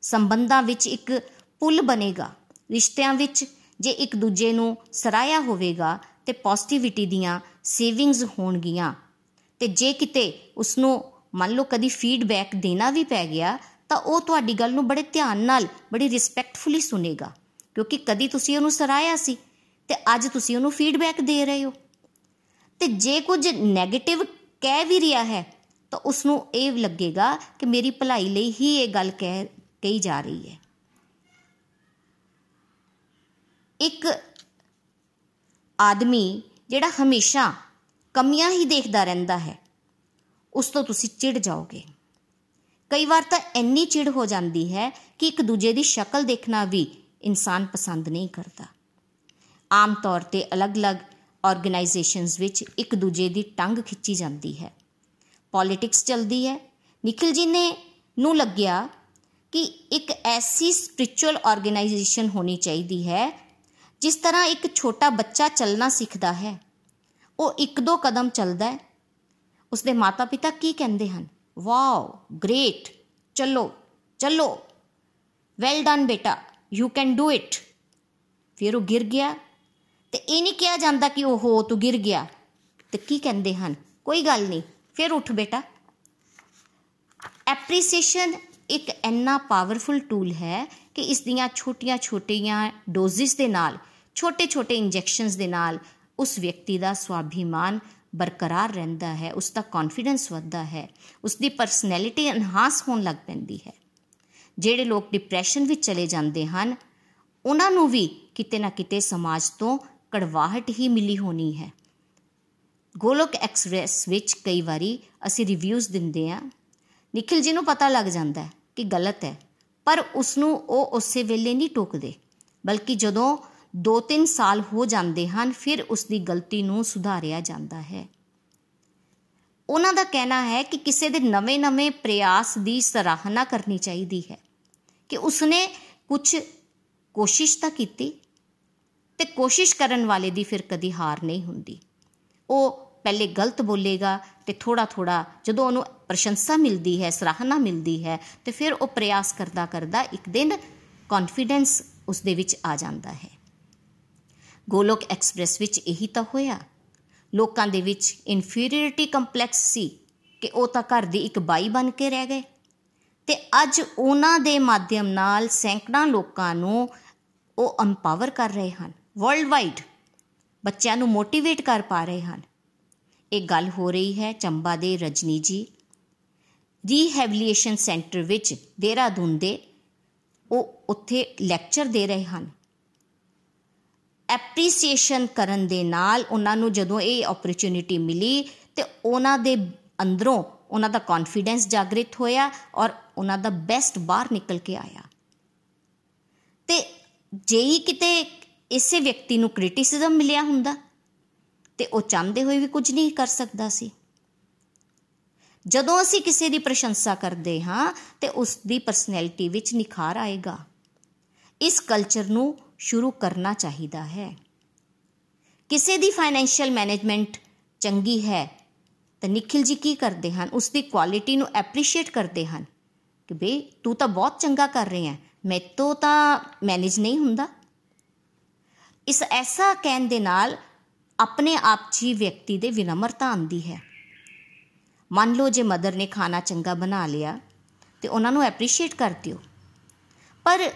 ਸੰਬੰਧਾਂ ਵਿੱਚ ਇੱਕ ਪੁਲ ਬਣੇਗਾ। ਰਿਸ਼ਤਿਆਂ ਵਿੱਚ ਜੇ ਇੱਕ ਦੂਜੇ ਨੂੰ ਸਰਾਇਆ ਹੋਵੇਗਾ ਤੇ ਪੋਜ਼ਿਟਿਵਿਟੀ ਦੀਆਂ ਸੇਵਿੰਗਸ ਹੋਣਗੀਆਂ। ਤੇ ਜੇ ਕਿਤੇ ਉਸ ਨੂੰ ਮੰਨ ਲਓ ਕਦੀ ਫੀਡਬੈਕ ਦੇਣਾ ਵੀ ਪੈ ਗਿਆ, ਤਾਂ ਉਹ ਤੁਹਾਡੀ ਗੱਲ ਨੂੰ ਬੜੇ ਧਿਆਨ ਨਾਲ, ਬੜੀ ਰਿਸਪੈਕਟਫੁਲੀ ਸੁਨੇਗਾ ਕਿਉਂਕਿ ਕਦੀ ਤੁਸੀਂ ਉਹਨੂੰ ਸਰਾਇਆ ਸੀ ਤੇ ਅੱਜ ਤੁਸੀਂ ਉਹਨੂੰ ਫੀਡਬੈਕ ਦੇ ਰਹੇ ਹੋ। ਤੇ ਜੇ ਕੁਝ 네ਗੇਟਿਵ ਕਹਿ ਵੀ ਰਿਹਾ ਹੈ, ਤਾਂ ਉਸ ਨੂੰ ਇਹ ਲੱਗੇਗਾ ਕਿ ਮੇਰੀ ਭਲਾਈ ਲਈ ਹੀ ਇਹ ਗੱਲ ਕਹਿ, ਕਹੀ ਜਾ ਰਹੀ ਹੈ। ਇੱਕ ਆਦਮੀ ਜਿਹੜਾ ਹਮੇਸ਼ਾ ਕਮੀਆਂ ਹੀ ਦੇਖਦਾ ਰਹਿੰਦਾ ਹੈ, ਉਸ ਤੋਂ ਤੁਸੀਂ ਚਿੜ ਜਾਓਗੇ। ਕਈ ਵਾਰ ਤਾਂ ਇੰਨੀ ਚਿੜ ਹੋ ਜਾਂਦੀ ਹੈ ਕਿ ਇੱਕ ਦੂਜੇ ਦੀ ਸ਼ਕਲ ਦੇਖਣਾ ਵੀ ਇਨਸਾਨ ਪਸੰਦ ਨਹੀਂ ਕਰਦਾ। ਆਮ ਤੌਰ ਤੇ ਅਲੱਗ-ਅਲੱਗ ਆਰਗੇਨਾਈਜੇਸ਼ਨਸ ਵਿੱਚ ਇੱਕ ਦੂਜੇ ਦੀ ਟੰਗ ਖਿੱਚੀ ਜਾਂਦੀ ਹੈ। ਪੋਲਿਟਿਕਸ ਚੱਲਦੀ ਹੈ। ਨikhil ji ਨੇ ਨੂੰ ਲੱਗਿਆ ਕਿ ਇੱਕ ਐਸੀ ਸਪਿਰਚੁਅਲ ਆਰਗੇਨਾਈਜੇਸ਼ਨ ਹੋਣੀ ਚਾਹੀਦੀ ਹੈ ਜਿਸ ਤਰ੍ਹਾਂ ਇੱਕ ਛੋਟਾ ਬੱਚਾ ਚੱਲਣਾ ਸਿੱਖਦਾ ਹੈ, ਉਹ ਇੱਕ ਦੋ ਕਦਮ ਚੱਲਦਾ ਹੈ। ਉਸਦੇ ਮਾਤਾ-ਪਿਤਾ ਕੀ ਕਹਿੰਦੇ ਹਨ? Wow, great! ਚਲੋ ਚਲੋ! ਵੈਲ ਡਨ ਬੇਟਾ, ਯੂ ਕੈਨ ਡੂ ਇਟ! ਫਿਰ ਉਹ ਗਿਰ ਗਿਆ ਤੇ ਇਹ ਨਹੀਂ ਕਿਹਾ ਜਾਂਦਾ ਕਿ ਉਹ ਹੋ, ਤੂੰ ਗਿਰ ਗਿਆ। ਤੇ ਕੀ ਕਹਿੰਦੇ ਹਨ? ਕੋਈ ਗੱਲ ਨਹੀਂ, ਫਿਰ ਉੱਠ ਬੇਟਾ। ਐਪਰੀਸੀਏਸ਼ਨ ਇੱਕ ਇੰਨਾ ਪਾਵਰਫੁਲ ਟੂਲ ਹੈ ਕਿ ਇਸ ਦੀਆਂ ਛੋਟੀਆਂ-ਛੋਟੀਆਂ ਡੋਜ਼ਿਸ ਦੇ ਨਾਲ ਛੋਟੇ-ਛੋਟੇ ਇੰਜੈਕਸ਼ਨਸ ਦੇ ਨਾਲ ਉਸ ਵਿਅਕਤੀ ਦਾ ਸਵਾਭਿਮਾਨ ਬਰਕਰਾਰ ਰਹਿੰਦਾ ਹੈ, ਉਸ ਦਾ ਕੌਨਫੀਡੈਂਸ ਵੱਧਦਾ ਹੈ, ਉਸ ਦੀ ਪਰਸਨੈਲਿਟੀ ਐਨਹਾਂਸ ਹੋਣ ਲੱਗ ਪੈਂਦੀ ਹੈ। ਜਿਹੜੇ ਲੋਕ ਡਿਪਰੈਸ਼ਨ ਵਿੱਚ ਚਲੇ ਜਾਂਦੇ ਹਨ, ਉਹਨਾਂ ਨੂੰ ਵੀ ਕਿਤੇ ਨਾ ਕਿਤੇ ਸਮਾਜ ਤੋਂ ਕੜਵਾਹਟ ਹੀ ਮਿਲੀ ਹੋਣੀ ਹੈ। ਗੋਲੋਕ ਐਕਸਪ੍ਰੈਸ ਵਿੱਚ ਕਈ ਵਾਰੀ ਅਸੀਂ ਰਿਵਿਊਜ਼ ਦਿੰਦੇ ਆ ਨikhil ਜੀ ਨੂੰ ਪਤਾ ਲੱਗ ਜਾਂਦਾ ਹੈ ਕਿ ਗਲਤ ਹੈ, ਪਰ ਉਸ ਨੂੰ ਉਹ ਉਸੇ ਵੇਲੇ ਨਹੀਂ ਟੋਕਦੇ, ਬਲਕਿ ਜਦੋਂ 2-3 ਸਾਲ ਹੋ ਜਾਂਦੇ ਹਨ, ਫਿਰ ਉਸ ਦੀ ਗਲਤੀ ਨੂੰ ਸੁਧਾਰਿਆ ਜਾਂਦਾ ਹੈ। ਉਹਨਾਂ ਦਾ ਕਹਿਣਾ ਹੈ ਕਿ ਕਿਸੇ ਦੇ ਨਵੇਂ-ਨਵੇਂ ਪ੍ਰਯਾਸ ਦੀ ਸਰਾਹਨਾ ਕਰਨੀ ਚਾਹੀਦੀ ਹੈ। ਕਿ ਉਸਨੇ ਕੁਝ ਕੋਸ਼ਿਸ਼ ਤਾਂ ਕੀਤੀ ਤੇ ਕੋਸ਼ਿਸ਼ ਕਰਨ ਵਾਲੇ ਦੀ ਫਿਰ ਕਦੀ ਹਾਰ ਨਹੀਂ ਹੁੰਦੀ। ਉਹ ਪਹਿਲੇ ਗਲਤ ਬੋਲੇਗਾ ਤੇ ਥੋੜਾ ਥੋੜਾ ਜਦੋਂ ਉਹਨੂੰ ਪ੍ਰਸ਼ੰਸਾ ਮਿਲਦੀ ਹੈ, ਸਰਾਹਨਾ ਮਿਲਦੀ ਹੈ, ਤੇ ਫਿਰ ਉਹ ਪ੍ਰਯਾਸ ਕਰਦਾ ਕਰਦਾ ਇੱਕ ਦਿਨ ਕੌਨਫੀਡੈਂਸ ਉਸ ਦੇ ਵਿੱਚ ਆ ਜਾਂਦਾ ਹੈ। ਗੋਲੋਕ ਐਕਸਪ੍ਰੈਸ ਵਿੱਚ ਇਹੀ ਤਾਂ ਹੋਇਆ। ਲੋਕਾਂ ਦੇ ਵਿੱਚ ਇਨਫੀਰੀਅਰਿਟੀ ਕੰਪਲੈਕਸ ਸੀ ਕਿ ਉਹ ਤਾਂ ਘਰ ਦੀ ਇੱਕ ਬਾਈ ਬਣ ਕੇ ਰਹਿ ਗਏ। ਤੇ ਅੱਜ ਉਹਨਾਂ ਦੇ ਮਾਧਿਅਮ ਨਾਲ ਸੈਂਕੜਾਂ ਲੋਕਾਂ ਨੂੰ ਉਹ ਐਮਪਾਵਰ ਕਰ ਰਹੇ ਹਨ। ਵਰਲਡ ਵਾਈਡ ਬੱਚਿਆਂ ਨੂੰ ਮੋਟੀਵੇਟ ਕਰ ਪਾ ਰਹੇ ਹਨ। ਇਹ ਗੱਲ ਹੋ ਰਹੀ ਹੈ ਚੰਬਾ ਦੇ ਰਜਨੀ ਜੀ। ਰੀਹੈਬਿਲੀਟੇਸ਼ਨ ਸੈਂਟਰ ਵਿੱਚ ਦੇਹਰਾਦੂਨ ਦੇ ਉਹ ਉੱਥੇ ਲੈਕਚਰ ਦੇ ਰਹੇ ਹਨ। ਐਪਰੀਸੀਏਸ਼ਨ ਕਰਨ ਦੇ ਨਾਲ ਉਹਨਾਂ ਨੂੰ ਜਦੋਂ ਇਹ ਓਪਰਚ्युनिटी ਮਿਲੀ ਤੇ ਉਹਨਾਂ ਦੇ ਅੰਦਰੋਂ ਉਹਨਾਂ ਦਾ ਕੌਨਫੀਡੈਂਸ ਜਾਗਰਿਤ ਹੋਇਆ ਔਰ ਉਹਨਾਂ ਦਾ ਬੈਸਟ ਬਾਹਰ ਨਿਕਲ ਕੇ ਆਇਆ। ਤੇ ਜੇਈ ਕਿਤੇ ਇਸੇ ਵਿਅਕਤੀ ਨੂੰ ਕ੍ਰਿਟਿਸਿਜ਼ਮ ਮਿਲਿਆ ਹੁੰਦਾ, ਤੇ ਉਹ ਚਾਹਦੇ ਹੋਏ ਵੀ ਕੁਝ ਨਹੀਂ ਕਰ ਸਕਦਾ ਸੀ। ਜਦੋਂ ਅਸੀਂ ਕਿਸੇ ਦੀ ਪ੍ਰਸ਼ੰਸਾ ਕਰਦੇ ਹਾਂ, ਤੇ ਉਸ ਦੀ ਪਰਸਨੈਲਿਟੀ ਵਿੱਚ ਨਿਖਾਰ ਆਏਗਾ। ਇਸ ਕਲਚਰ ਨੂੰ ਸ਼ੁਰੂ ਕਰਨਾ ਚਾਹੀਦਾ ਹੈ। ਕਿਸੇ ਦੀ ਫਾਈਨੈਂਸ਼ੀਅਲ ਮੈਨੇਜਮੈਂਟ ਚੰਗੀ ਹੈ ਤਾਂ ਨikhil ਜੀ ਕੀ ਕਰਦੇ ਹਨ? ਉਸ ਦੀ ਕੁਆਲਿਟੀ ਨੂੰ ਐਪਰੀਸ਼ੀਏਟ ਕਰਦੇ ਹਨ ਕਿ ਬੇ ਤੂੰ ਤਾਂ ਬਹੁਤ ਚੰਗਾ ਕਰ ਰਹੀ ਹੈ, ਮੈਤੋਂ ਤਾਂ ਮੈਨੇਜ ਨਹੀਂ ਹੁੰਦਾ। ਇਸ ਐਸਾ ਕਹਿਣ ਦੇ ਨਾਲ ਆਪਣੇ ਆਪ 'ਚ ਹੀ ਵਿਅਕਤੀ ਦੇ ਵਿਨਮਰਤਾ ਆਉਂਦੀ ਹੈ। ਮੰਨ ਲਓ ਜੇ ਮਦਰ ਨੇ ਖਾਣਾ ਚੰਗਾ ਬਣਾ ਲਿਆ ਤੇ ਉਹਨਾਂ ਨੂੰ ਐਪਰੀਸ਼ੀਏਟ ਕਰ ਦਿਓ। ਪਰ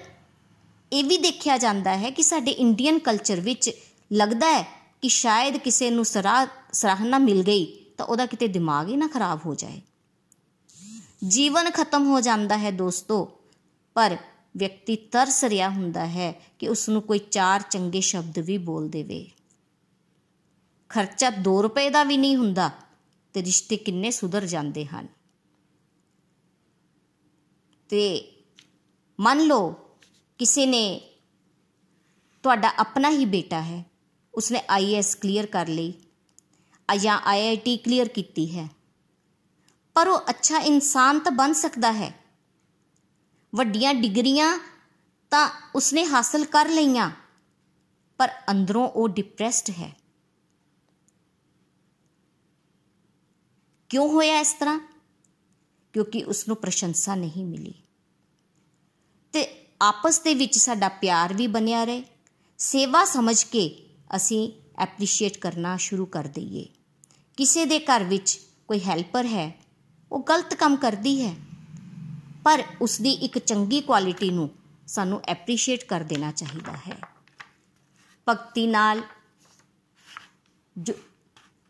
ਇਹ ਵੀ ਦੇਖਿਆ ਜਾਂਦਾ ਹੈ ਕਿ ਸਾਡੇ ਇੰਡੀਅਨ ਕਲਚਰ ਵਿੱਚ ਲੱਗਦਾ ਹੈ ਕਿ ਸ਼ਾਇਦ ਕਿਸੇ ਨੂੰ ਸਰਾਹ ਸਰਾਹਨਾ ਮਿਲ ਗਈ ਤਾਂ ਉਹਦਾ ਕਿਤੇ ਦਿਮਾਗ ਹੀ ਨਾ ਖਰਾਬ ਹੋ ਜਾਏ। ਜੀਵਨ ਖਤਮ ਹੋ ਜਾਂਦਾ ਹੈ ਦੋਸਤੋ, ਪਰ ਵਿਅਕਤੀ ਤਰਸ ਰਿਹਾ ਹੁੰਦਾ ਹੈ ਕਿ ਉਸ ਨੂੰ ਕੋਈ ਚਾਰ ਚੰਗੇ ਸ਼ਬਦ ਵੀ ਬੋਲ ਦੇਵੇ। ਖਰਚਾ 2 ਰੁਪਏ ਦਾ ਵੀ ਨਹੀਂ ਹੁੰਦਾ ਤੇ ਰਿਸ਼ਤੇ ਕਿੰਨੇ ਸੁਧਰ ਜਾਂਦੇ ਹਨ। ਤੇ ਮੰਨ ਲਓ ਕਿਸੇ ਨੇ ਤੁਹਾਡਾ ਆਪਣਾ ਹੀ ਬੇਟਾ ਹੈ ਉਸਨੇ ਆਈਐਸ ਕਲੀਅਰ ਕਰ ਲਈ ਜਾਂ ਆਈਆਈਟੀ ਕਲੀਅਰ ਕੀਤੀ ਹੈ ਪਰ ਉਹ ਅੱਛਾ ਇਨਸਾਨ ਤਾਂ ਬਣ ਸਕਦਾ ਹੈ ਵੱਡੀਆਂ ਡਿਗਰੀਆਂ ਤਾਂ ਉਸਨੇ ਹਾਸਲ ਕਰ ਲਈਆਂ ਪਰ ਅੰਦਰੋਂ ਉਹ ਡਿਪਰੈਸਡ ਹੈ ਕਿਉਂ ਹੋਇਆ ਇਸ ਤਰ੍ਹਾਂ ਕਿਉਂਕਿ ਉਸ ਨੂੰ ਪ੍ਰਸ਼ੰਸਾ ਨਹੀਂ ਮਿਲੀ ਤੇ ਆਪਸ ਦੇ ਵਿੱਚ ਸਾਡਾ ਪਿਆਰ ਵੀ ਬਣਿਆ ਰਹੇ। ਸੇਵਾ ਸਮਝ ਕੇ ਅਸੀਂ ਐਪਰੀਸ਼ੀਏਟ ਕਰਨਾ ਸ਼ੁਰੂ ਕਰ ਦਈਏ। ਕਿਸੇ ਦੇ ਘਰ ਵਿੱਚ ਕੋਈ ਹੈਲਪਰ ਹੈ, ਉਹ ਗਲਤ ਕੰਮ ਕਰਦੀ ਹੈ, ਪਰ ਉਸ ਦੀ ਇੱਕ ਚੰਗੀ ਕੁਆਲਿਟੀ ਨੂੰ ਸਾਨੂੰ ਐਪਰੀਸ਼ੀਏਟ ਕਰ ਦੇਣਾ ਚਾਹੀਦਾ ਹੈ। ਭਗਤੀ ਨਾਲ ਜੋ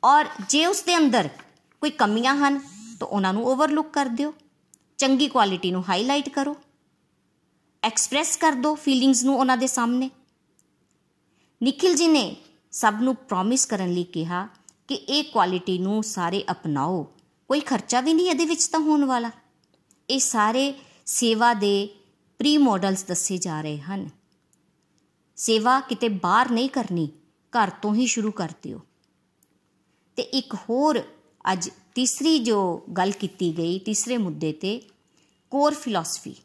ਔਰ ਜੇ ਉਸ ਦੇ ਅੰਦਰ ਕੋਈ ਕਮੀਆਂ ਹਨ, ਤਾਂ ਉਹਨਾਂ ਨੂੰ ਓਵਰਲੁੱਕ ਕਰ ਦਿਓ। ਚੰਗੀ ਕੁਆਲਿਟੀ ਨੂੰ ਹਾਈਲਾਈਟ ਕਰੋ। ਐਕਸਪ੍ਰੈਸ ਕਰ ਦਿਓ ਫੀਲਿੰਗਸ ਨੂੰ ਉਹਨਾਂ ਦੇ ਸਾਹਮਣੇ। ਨikhil ji ਨੇ ਸਭ ਨੂੰ ਪ੍ਰੋਮਿਸ ਕਰਨ ਲਈ ਕਿਹਾ ਕਿ ਇਹ ਕੁਆਲਿਟੀ ਨੂੰ ਸਾਰੇ ਅਪਣਾਓ। ਕੋਈ ਖਰਚਾ ਵੀ ਨਹੀਂ ਇਹਦੇ ਵਿੱਚ ਤਾਂ ਹੋਣ ਵਾਲਾ। ਇਹ ਸਾਰੇ ਸੇਵਾ ਦੇ ਪ੍ਰੀ ਮਾਡਲਸ ਦੱਸੇ ਜਾ ਰਹੇ ਹਨ। ਸੇਵਾ ਕਿਤੇ ਬਾਹਰ ਨਹੀਂ ਕਰਨੀ, ਘਰ ਤੋਂ ਹੀ ਸ਼ੁਰੂ ਕਰ ਦਿਓ। ਤੇ ਇੱਕ ਹੋਰ ਅੱਜ ਤੀਸਰੀ ਜੋ ਗੱਲ ਕੀਤੀ ਗਈ, ਤੀਸਰੇ ਮੁੱਦੇ ਤੇ ਕੋਰ ਫਿਲਾਸਫੀ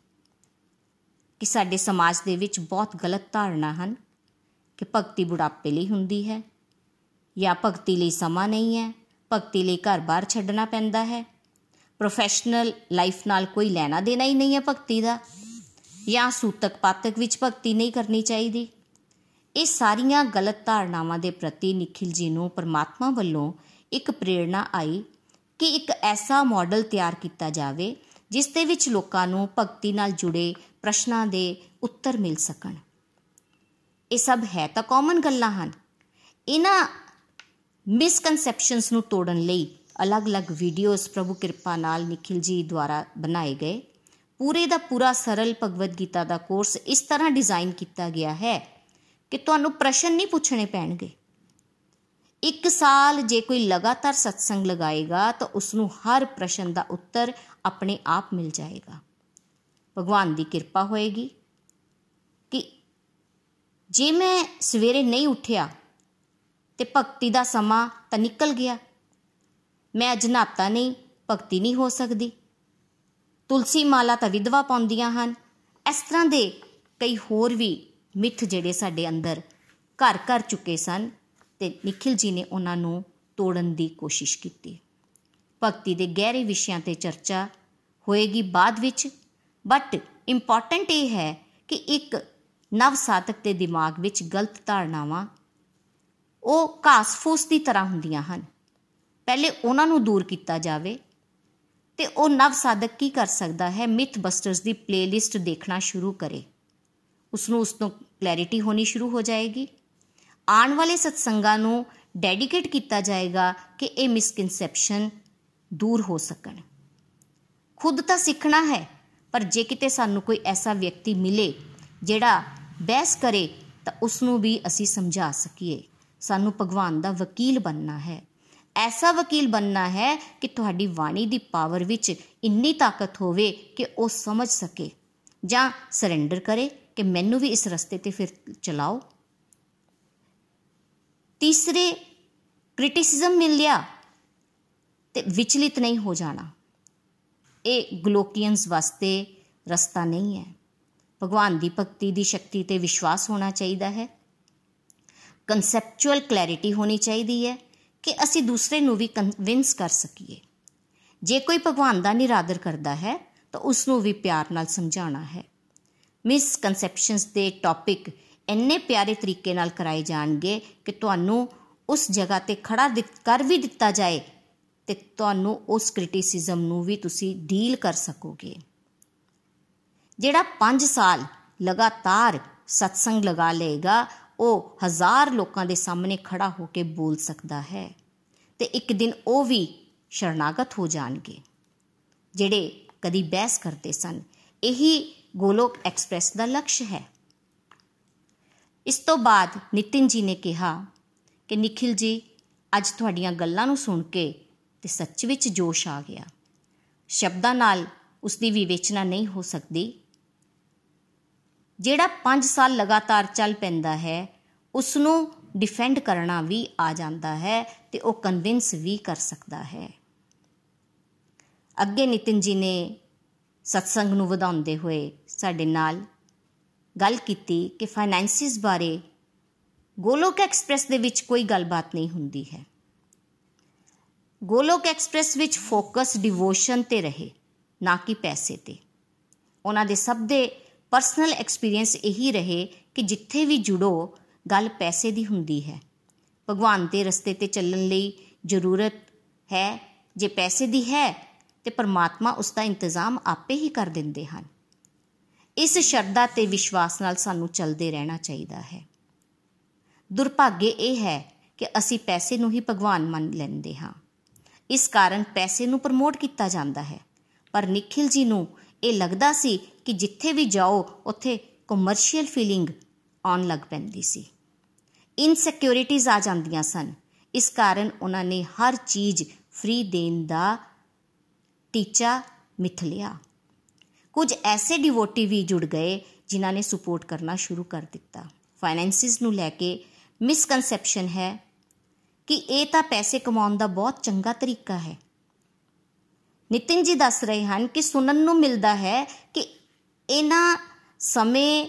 ਕਿ ਸਾਡੇ ਸਮਾਜ ਦੇ ਵਿੱਚ ਬਹੁਤ ਗਲਤ ਧਾਰਨਾ ਹਨ ਕਿ ਭਗਤੀ ਬੁਢਾਪੇ ਲਈ ਹੁੰਦੀ ਹੈ ਜਾਂ ਭਗਤੀ ਲਈ ਸਮਾਂ ਨਹੀਂ ਹੈ, ਭਗਤੀ ਲਈ ਘਰ-ਬਾਰ ਛੱਡਣਾ ਪੈਂਦਾ ਹੈ। ਪ੍ਰੋਫੈਸ਼ਨਲ ਲਾਈਫ ਨਾਲ ਕੋਈ ਲੈਣਾ ਦੇਣਾ ਹੀ ਨਹੀਂ ਹੈ ਭਗਤੀ ਦਾ ਜਾਂ ਸੂਤਕ ਪਾਤਕ ਵਿੱਚ ਭਗਤੀ ਨਹੀਂ ਕਰਨੀ ਚਾਹੀਦੀ। ਇਹ ਸਾਰੀਆਂ ਗਲਤ ਧਾਰਨਾਵਾਂ ਦੇ ਪ੍ਰਤੀ ਨikhil ji ਨੂੰ ਪਰਮਾਤਮਾ ਵੱਲੋਂ ਇੱਕ ਪ੍ਰੇਰਣਾ ਆਈ ਕਿ ਇੱਕ ਐਸਾ ਮਾਡਲ ਤਿਆਰ ਕੀਤਾ ਜਾਵੇ ਜਿਸ ਦੇ ਵਿੱਚ ਲੋਕਾਂ ਨੂੰ ਭਗਤੀ ਨਾਲ ਜੁੜੇ ਪ੍ਰਸ਼ਨਾਂ ਦੇ ਉੱਤਰ ਮਿਲ ਸਕਣ। ਇਹ ਸਭ ਹੈ ਤਾਂ ਕਾਮਨ ਗੱਲਾਂ ਹਨ। ਇਹਨਾਂ ਮਿਸਕਨਸੈਪਸ਼ਨਸ ਨੂੰ ਤੋੜਨ ਲਈ ਅਲੱਗ-ਅਲੱਗ ਵੀਡੀਓਜ਼ ਪ੍ਰਭੂ ਕਿਰਪਾ ਨਾਲ ਨikhil ji ਦੁਆਰਾ ਬਣਾਏ ਗਏ। ਪੂਰੇ ਦਾ ਪੂਰਾ ਸਰਲ ਭਗਵਦ ਗੀਤਾ ਦਾ ਕੋਰਸ ਇਸ ਤਰ੍ਹਾਂ ਡਿਜ਼ਾਈਨ ਕੀਤਾ ਗਿਆ ਹੈ ਕਿ ਤੁਹਾਨੂੰ ਪ੍ਰਸ਼ਨ ਨਹੀਂ ਪੁੱਛਣੇ ਪੈਣਗੇ। ਇੱਕ ਸਾਲ ਜੇ ਕੋਈ ਲਗਾਤਾਰ ਸਤਸੰਗ ਲਗਾਏਗਾ ਤਾਂ ਉਸ ਨੂੰ ਹਰ ਪ੍ਰਸ਼ਨ ਦਾ ਉੱਤਰ ਆਪਣੇ ਆਪ ਮਿਲ ਜਾਏਗਾ। ਭਗਵਾਨ ਦੀ ਕਿਰਪਾ ਹੋਏਗੀ। ਕਿ ਜੇ ਮੈਂ ਸਵੇਰੇ ਨਹੀਂ ਉੱਠਿਆ ਤੇ ਭਗਤੀ ਦਾ ਸਮਾਂ ਤਾਂ ਨਿਕਲ ਗਿਆ, ਮੈਂ ਅੱਜ ਨਾਤਾ ਨਹੀਂ, ਭਗਤੀ ਨਹੀਂ ਹੋ ਸਕਦੀ। ਤੁਲਸੀ ਮਾਲਾ ਤਾਂ ਵਿਧਵਾ ਪਾਉਂਦੀਆਂ ਹਨ। ਇਸ ਤਰ੍ਹਾਂ ਦੇ ਕਈ ਹੋਰ ਵੀ ਮਿੱਥ ਜਿਹੜੇ ਸਾਡੇ ਅੰਦਰ ਘਰ ਕਰ ਚੁੱਕੇ ਸਨ ਤੇ ਨikhil ji ਨੇ ਉਹਨਾਂ ਨੂੰ ਤੋੜਨ ਦੀ ਕੋਸ਼ਿਸ਼ ਕੀਤੀ। ਭਗਤੀ ਦੇ ਗਹਿਰੇ ਵਿਸ਼ਿਆਂ ਤੇ ਚਰਚਾ ਹੋਏਗੀ ਬਾਅਦ ਵਿੱਚ। ਬਟ ਇੰਪੋਰਟੈਂਟ ਇਹ ਹੈ ਕਿ ਇੱਕ ਨਵ ਸਾਧਕ ਦੇ ਦਿਮਾਗ ਵਿੱਚ ਗਲਤ ਧਾਰਨਾਵਾਂ ਉਹ ਘਾਸ-ਫੂਸ ਦੀ ਤਰ੍ਹਾਂ ਹੁੰਦੀਆਂ ਹਨ। ਪਹਿਲੇ ਉਹਨਾਂ ਨੂੰ ਦੂਰ ਕੀਤਾ ਜਾਵੇ ਤੇ ਉਹ ਨਵ ਸਾਧਕ ਕੀ ਕਰ ਸਕਦਾ ਹੈ? ਮਿਥ ਬਸਟਰਸ ਦੀ ਪਲੇਲਿਸਟ ਦੇਖਣਾ ਸ਼ੁਰੂ ਕਰੇ। ਉਸ ਨੂੰ ਉਸ ਤੋਂ ਕਲੈਰਿਟੀ ਹੋਣੀ ਸ਼ੁਰੂ ਹੋ ਜਾਏਗੀ। ਆਉਣ ਵਾਲੇ ਸਤਸੰਗਾਂ ਨੂੰ ਡੈਡੀਕੇਟ ਕੀਤਾ ਜਾਏਗਾ ਕਿ ਇਹ ਮਿਸਕਨਸੈਪਸ਼ਨ ਦੂਰ ਹੋ ਸਕਣ। ਖੁਦ ਤਾਂ ਸਿੱਖਣਾ ਹੈ। ਪਰ ਜੇ ਕਿਤੇ ਸਾਨੂੰ ਕੋਈ ਐਸਾ ਵਿਅਕਤੀ ਮਿਲੇ ਜਿਹੜਾ ਬਹਿਸ ਕਰੇ, ਤਾਂ ਉਸ ਨੂੰ ਵੀ ਅਸੀਂ ਸਮਝਾ ਸਕੀਏ। ਸਾਨੂੰ ਭਗਵਾਨ ਦਾ ਵਕੀਲ ਬਣਨਾ ਹੈ। ਐਸਾ ਵਕੀਲ ਬਣਨਾ ਹੈ ਕਿ ਤੁਹਾਡੀ ਬਾਣੀ ਦੀ ਪਾਵਰ ਵਿੱਚ ਇੰਨੀ ਤਾਕਤ ਹੋਵੇ ਕਿ ਉਹ ਸਮਝ ਸਕੇ। ਜਾਂ ਸਰੈਂਡਰ ਕਰੇ ਕਿ ਮੈਨੂੰ ਵੀ ਇਸ ਰਸਤੇ ਤੇ ਫਿਰ ਚਲਾਓ। ਤੀਸਰੇ ਕ੍ਰਿਟਿਸਿਜ਼ਮ ਮਿਲ ਲਿਆ ਤੇ ਵਿਚਲਿਤ ਨਹੀਂ ਹੋ ਜਾਣਾ। ਇਹ ਗਲੋਕੀਅਨਸ ਵਾਸਤੇ ਰਸਤਾ ਨਹੀਂ ਹੈ। ਭਗਵਾਨ ਦੀ ਭਗਤੀ ਦੀ ਸ਼ਕਤੀ ਤੇ ਵਿਸ਼ਵਾਸ ਹੋਣਾ ਚਾਹੀਦਾ ਹੈ। ਕਨਸੈਪਚੁਅਲ ਕਲੈਰਿਟੀ ਹੋਣੀ ਚਾਹੀਦੀ ਹੈ ਕਿ ਅਸੀਂ ਦੂਸਰੇ ਨੂੰ ਵੀ ਕਨਵਿੰਸ ਕਰ ਸਕੀਏ। ਜੇ ਕੋਈ ਭਗਵਾਨ ਦਾ ਨਿਰਾਦਰ ਕਰਦਾ ਹੈ, ਤਾਂ ਉਸ ਨੂੰ ਵੀ ਪਿਆਰ ਨਾਲ ਸਮਝਾਉਣਾ ਹੈ। ਮਿਸਕਨਸੈਪਸ਼ਨਸ ਦੇ ਟੌਪਿਕ ਇੰਨੇ ਪਿਆਰੇ ਤਰੀਕੇ ਨਾਲ ਕਰਾਏ ਜਾਣਗੇ ਕਿ ਤੁਹਾਨੂੰ ਉਸ ਜਗ੍ਹਾ ਤੇ ਖੜਾ ਕਰ ਵੀ ਦਿੱਤਾ ਜਾਏ ਤੇ ਤੁਹਾਨੂੰ ਉਸ ਕ੍ਰਿਟਿਸਿਜ਼ਮ ਨੂੰ ਵੀ ਤੁਸੀਂ ਡੀਲ ਕਰ ਸਕੋਗੇ। ਜਿਹੜਾ 5 ਸਾਲ ਲਗਾਤਾਰ ਸਤਸੰਗ ਲਗਾ ਲਏਗਾ, ਉਹ ਹਜ਼ਾਰ ਲੋਕਾਂ ਦੇ ਸਾਹਮਣੇ ਖੜਾ ਹੋ ਕੇ ਬੋਲ ਸਕਦਾ ਹੈ ਤੇ ਇੱਕ ਦਿਨ ਉਹ ਵੀ ਸ਼ਰਨਾਗਤ ਹੋ ਜਾਣਗੇ, ਜਿਹੜੇ ਕਦੀ ਬਹਿਸ ਕਰਦੇ ਸਨ। ਇਹੀ ਗੋਲੋਕ ਐਕਸਪ੍ਰੈਸ ਦਾ ਲਕਸ਼ ਹੈ। ਇਸ ਤੋਂ ਬਾਅਦ ਨਿਤਿਨ ਜੀ ਨੇ ਕਿਹਾ ਕਿ ਨikhil ਜੀ, ਅੱਜ ਤੁਹਾਡੀਆਂ ਗੱਲਾਂ ਨੂੰ ਸੁਣ ਕੇ ਤੇ ਸੱਚ ਵਿੱਚ ਜੋਸ਼ ਆ ਗਿਆ। ਸ਼ਬਦਾਂ ਨਾਲ ਉਸ ਦੀ ਵਿਵੇਚਨਾ ਨਹੀਂ ਹੋ ਸਕਦੀ। ਜਿਹੜਾ 5 ਸਾਲ ਲਗਾਤਾਰ ਚੱਲ ਪੈਂਦਾ ਹੈ ਉਸ ਨੂੰ ਡਿਫੈਂਡ ਕਰਨਾ ਵੀ ਆ ਜਾਂਦਾ ਹੈ ਤੇ ਉਹ ਕਨਵਿੰਸ ਵੀ ਕਰ ਸਕਦਾ ਹੈ। ਅੱਗੇ ਨਿਤਿਨ ਜੀ ਨੇ ਸਤਸੰਗ ਨੂੰ ਵਧਾਉਂਦੇ ਹੋਏ ਸਾਡੇ ਨਾਲ ਗੱਲ ਕੀਤੀ ਕਿ ਫਾਈਨੈਂਸਿਸ ਬਾਰੇ ਗੋਲੋਕ ਐਕਸਪ੍ਰੈਸ ਦੇ ਵਿੱਚ ਕੋਈ ਗੱਲਬਾਤ ਨਹੀਂ ਹੁੰਦੀ ਹੈ। ਗੋਲੋਕ ਐਕਸਪ੍ਰੈਸ ਵਿੱਚ ਫੋਕਸ ਡਿਵੋਸ਼ਨ ਤੇ ਰਹੇ, ਨਾ ਕਿ ਪੈਸੇ ਤੇ। ਉਹਨਾਂ ਦੇ ਸਭ ਦੇ ਪਰਸਨਲ ਐਕਸਪੀਰੀਅੰਸ ਇਹੀ ਰਹੇ ਕਿ ਜਿੱਥੇ ਵੀ ਜੁੜੋ, ਗੱਲ ਪੈਸੇ ਦੀ ਹੁੰਦੀ ਹੈ। ਭਗਵਾਨ ਦੇ ਰਸਤੇ ਤੇ ਚੱਲਣ ਲਈ ਜ਼ਰੂਰਤ ਹੈ, ਜੇ ਪੈਸੇ ਦੀ ਹੈ, ਤੇ ਪਰਮਾਤਮਾ ਉਸ ਦਾ ਇੰਤਜ਼ਾਮ ਆਪੇ ਹੀ ਕਰ ਦਿੰਦੇ ਹਨ। ਇਸ ਸ਼ਰਧਾ ਤੇ ਵਿਸ਼ਵਾਸ ਨਾਲ ਸਾਨੂੰ ਚੱਲਦੇ ਰਹਿਣਾ ਚਾਹੀਦਾ ਹੈ। ਦੁਰਭਾਗੇ ਇਹ ਹੈ ਕਿ ਅਸੀਂ ਪੈਸੇ ਨੂੰ ਹੀ ਭਗਵਾਨ ਮੰਨ ਲੈਂਦੇ ਹਾਂ। ਇਸ ਕਾਰਨ ਪੈਸੇ ਨੂੰ ਪ੍ਰਮੋਟ ਕੀਤਾ ਜਾਂਦਾ ਹੈ। ਪਰ ਨikhil ਜੀ ਨੂੰ ਇਹ ਲੱਗਦਾ ਸੀ ਕਿ ਜਿੱਥੇ ਵੀ ਜਾਓ, ਉੱਥੇ ਕਮਰਸ਼ੀਅਲ ਫੀਲਿੰਗ ਆਉਣ ਲੱਗ ਪੈਂਦੀ ਸੀ। ਇਨਸਿਕਿਉਰਿਟੀਜ਼ ਆ ਜਾਂਦੀਆਂ ਸਨ। ਇਸ ਕਾਰਨ ਉਹਨਾਂ ਨੇ ਹਰ ਚੀਜ਼ ਫ੍ਰੀ ਦੇਣ ਦਾ ਟੀਚਾ ਮਿਥ ਲਿਆ। ਕੁਝ ਐਸੇ ਡਿਵੋਟੀ ਵੀ ਜੁੜ ਗਏ ਜਿਨ੍ਹਾਂ ਨੇ ਸਪੋਰਟ ਕਰਨਾ ਸ਼ੁਰੂ ਕਰ ਦਿੱਤਾ। ਫਾਈਨੈਂਸਿਸ ਨੂੰ ਲੈ ਕੇ ਮਿਸਕਨਸੈਪਸ਼ਨ ਹੈ ਕਿ ਇਹ ਤਾਂ ਪੈਸੇ ਕਮਾਉਣ ਦਾ ਬਹੁਤ ਚੰਗਾ ਤਰੀਕਾ ਹੈ। ਨਿਤਿਨ ਜੀ ਦੱਸ ਰਹੇ ਹਨ ਕਿ ਸੁਣਨ ਨੂੰ ਮਿਲਦਾ ਹੈ ਕਿ ਇਹਨਾਂ ਸਮੇਂ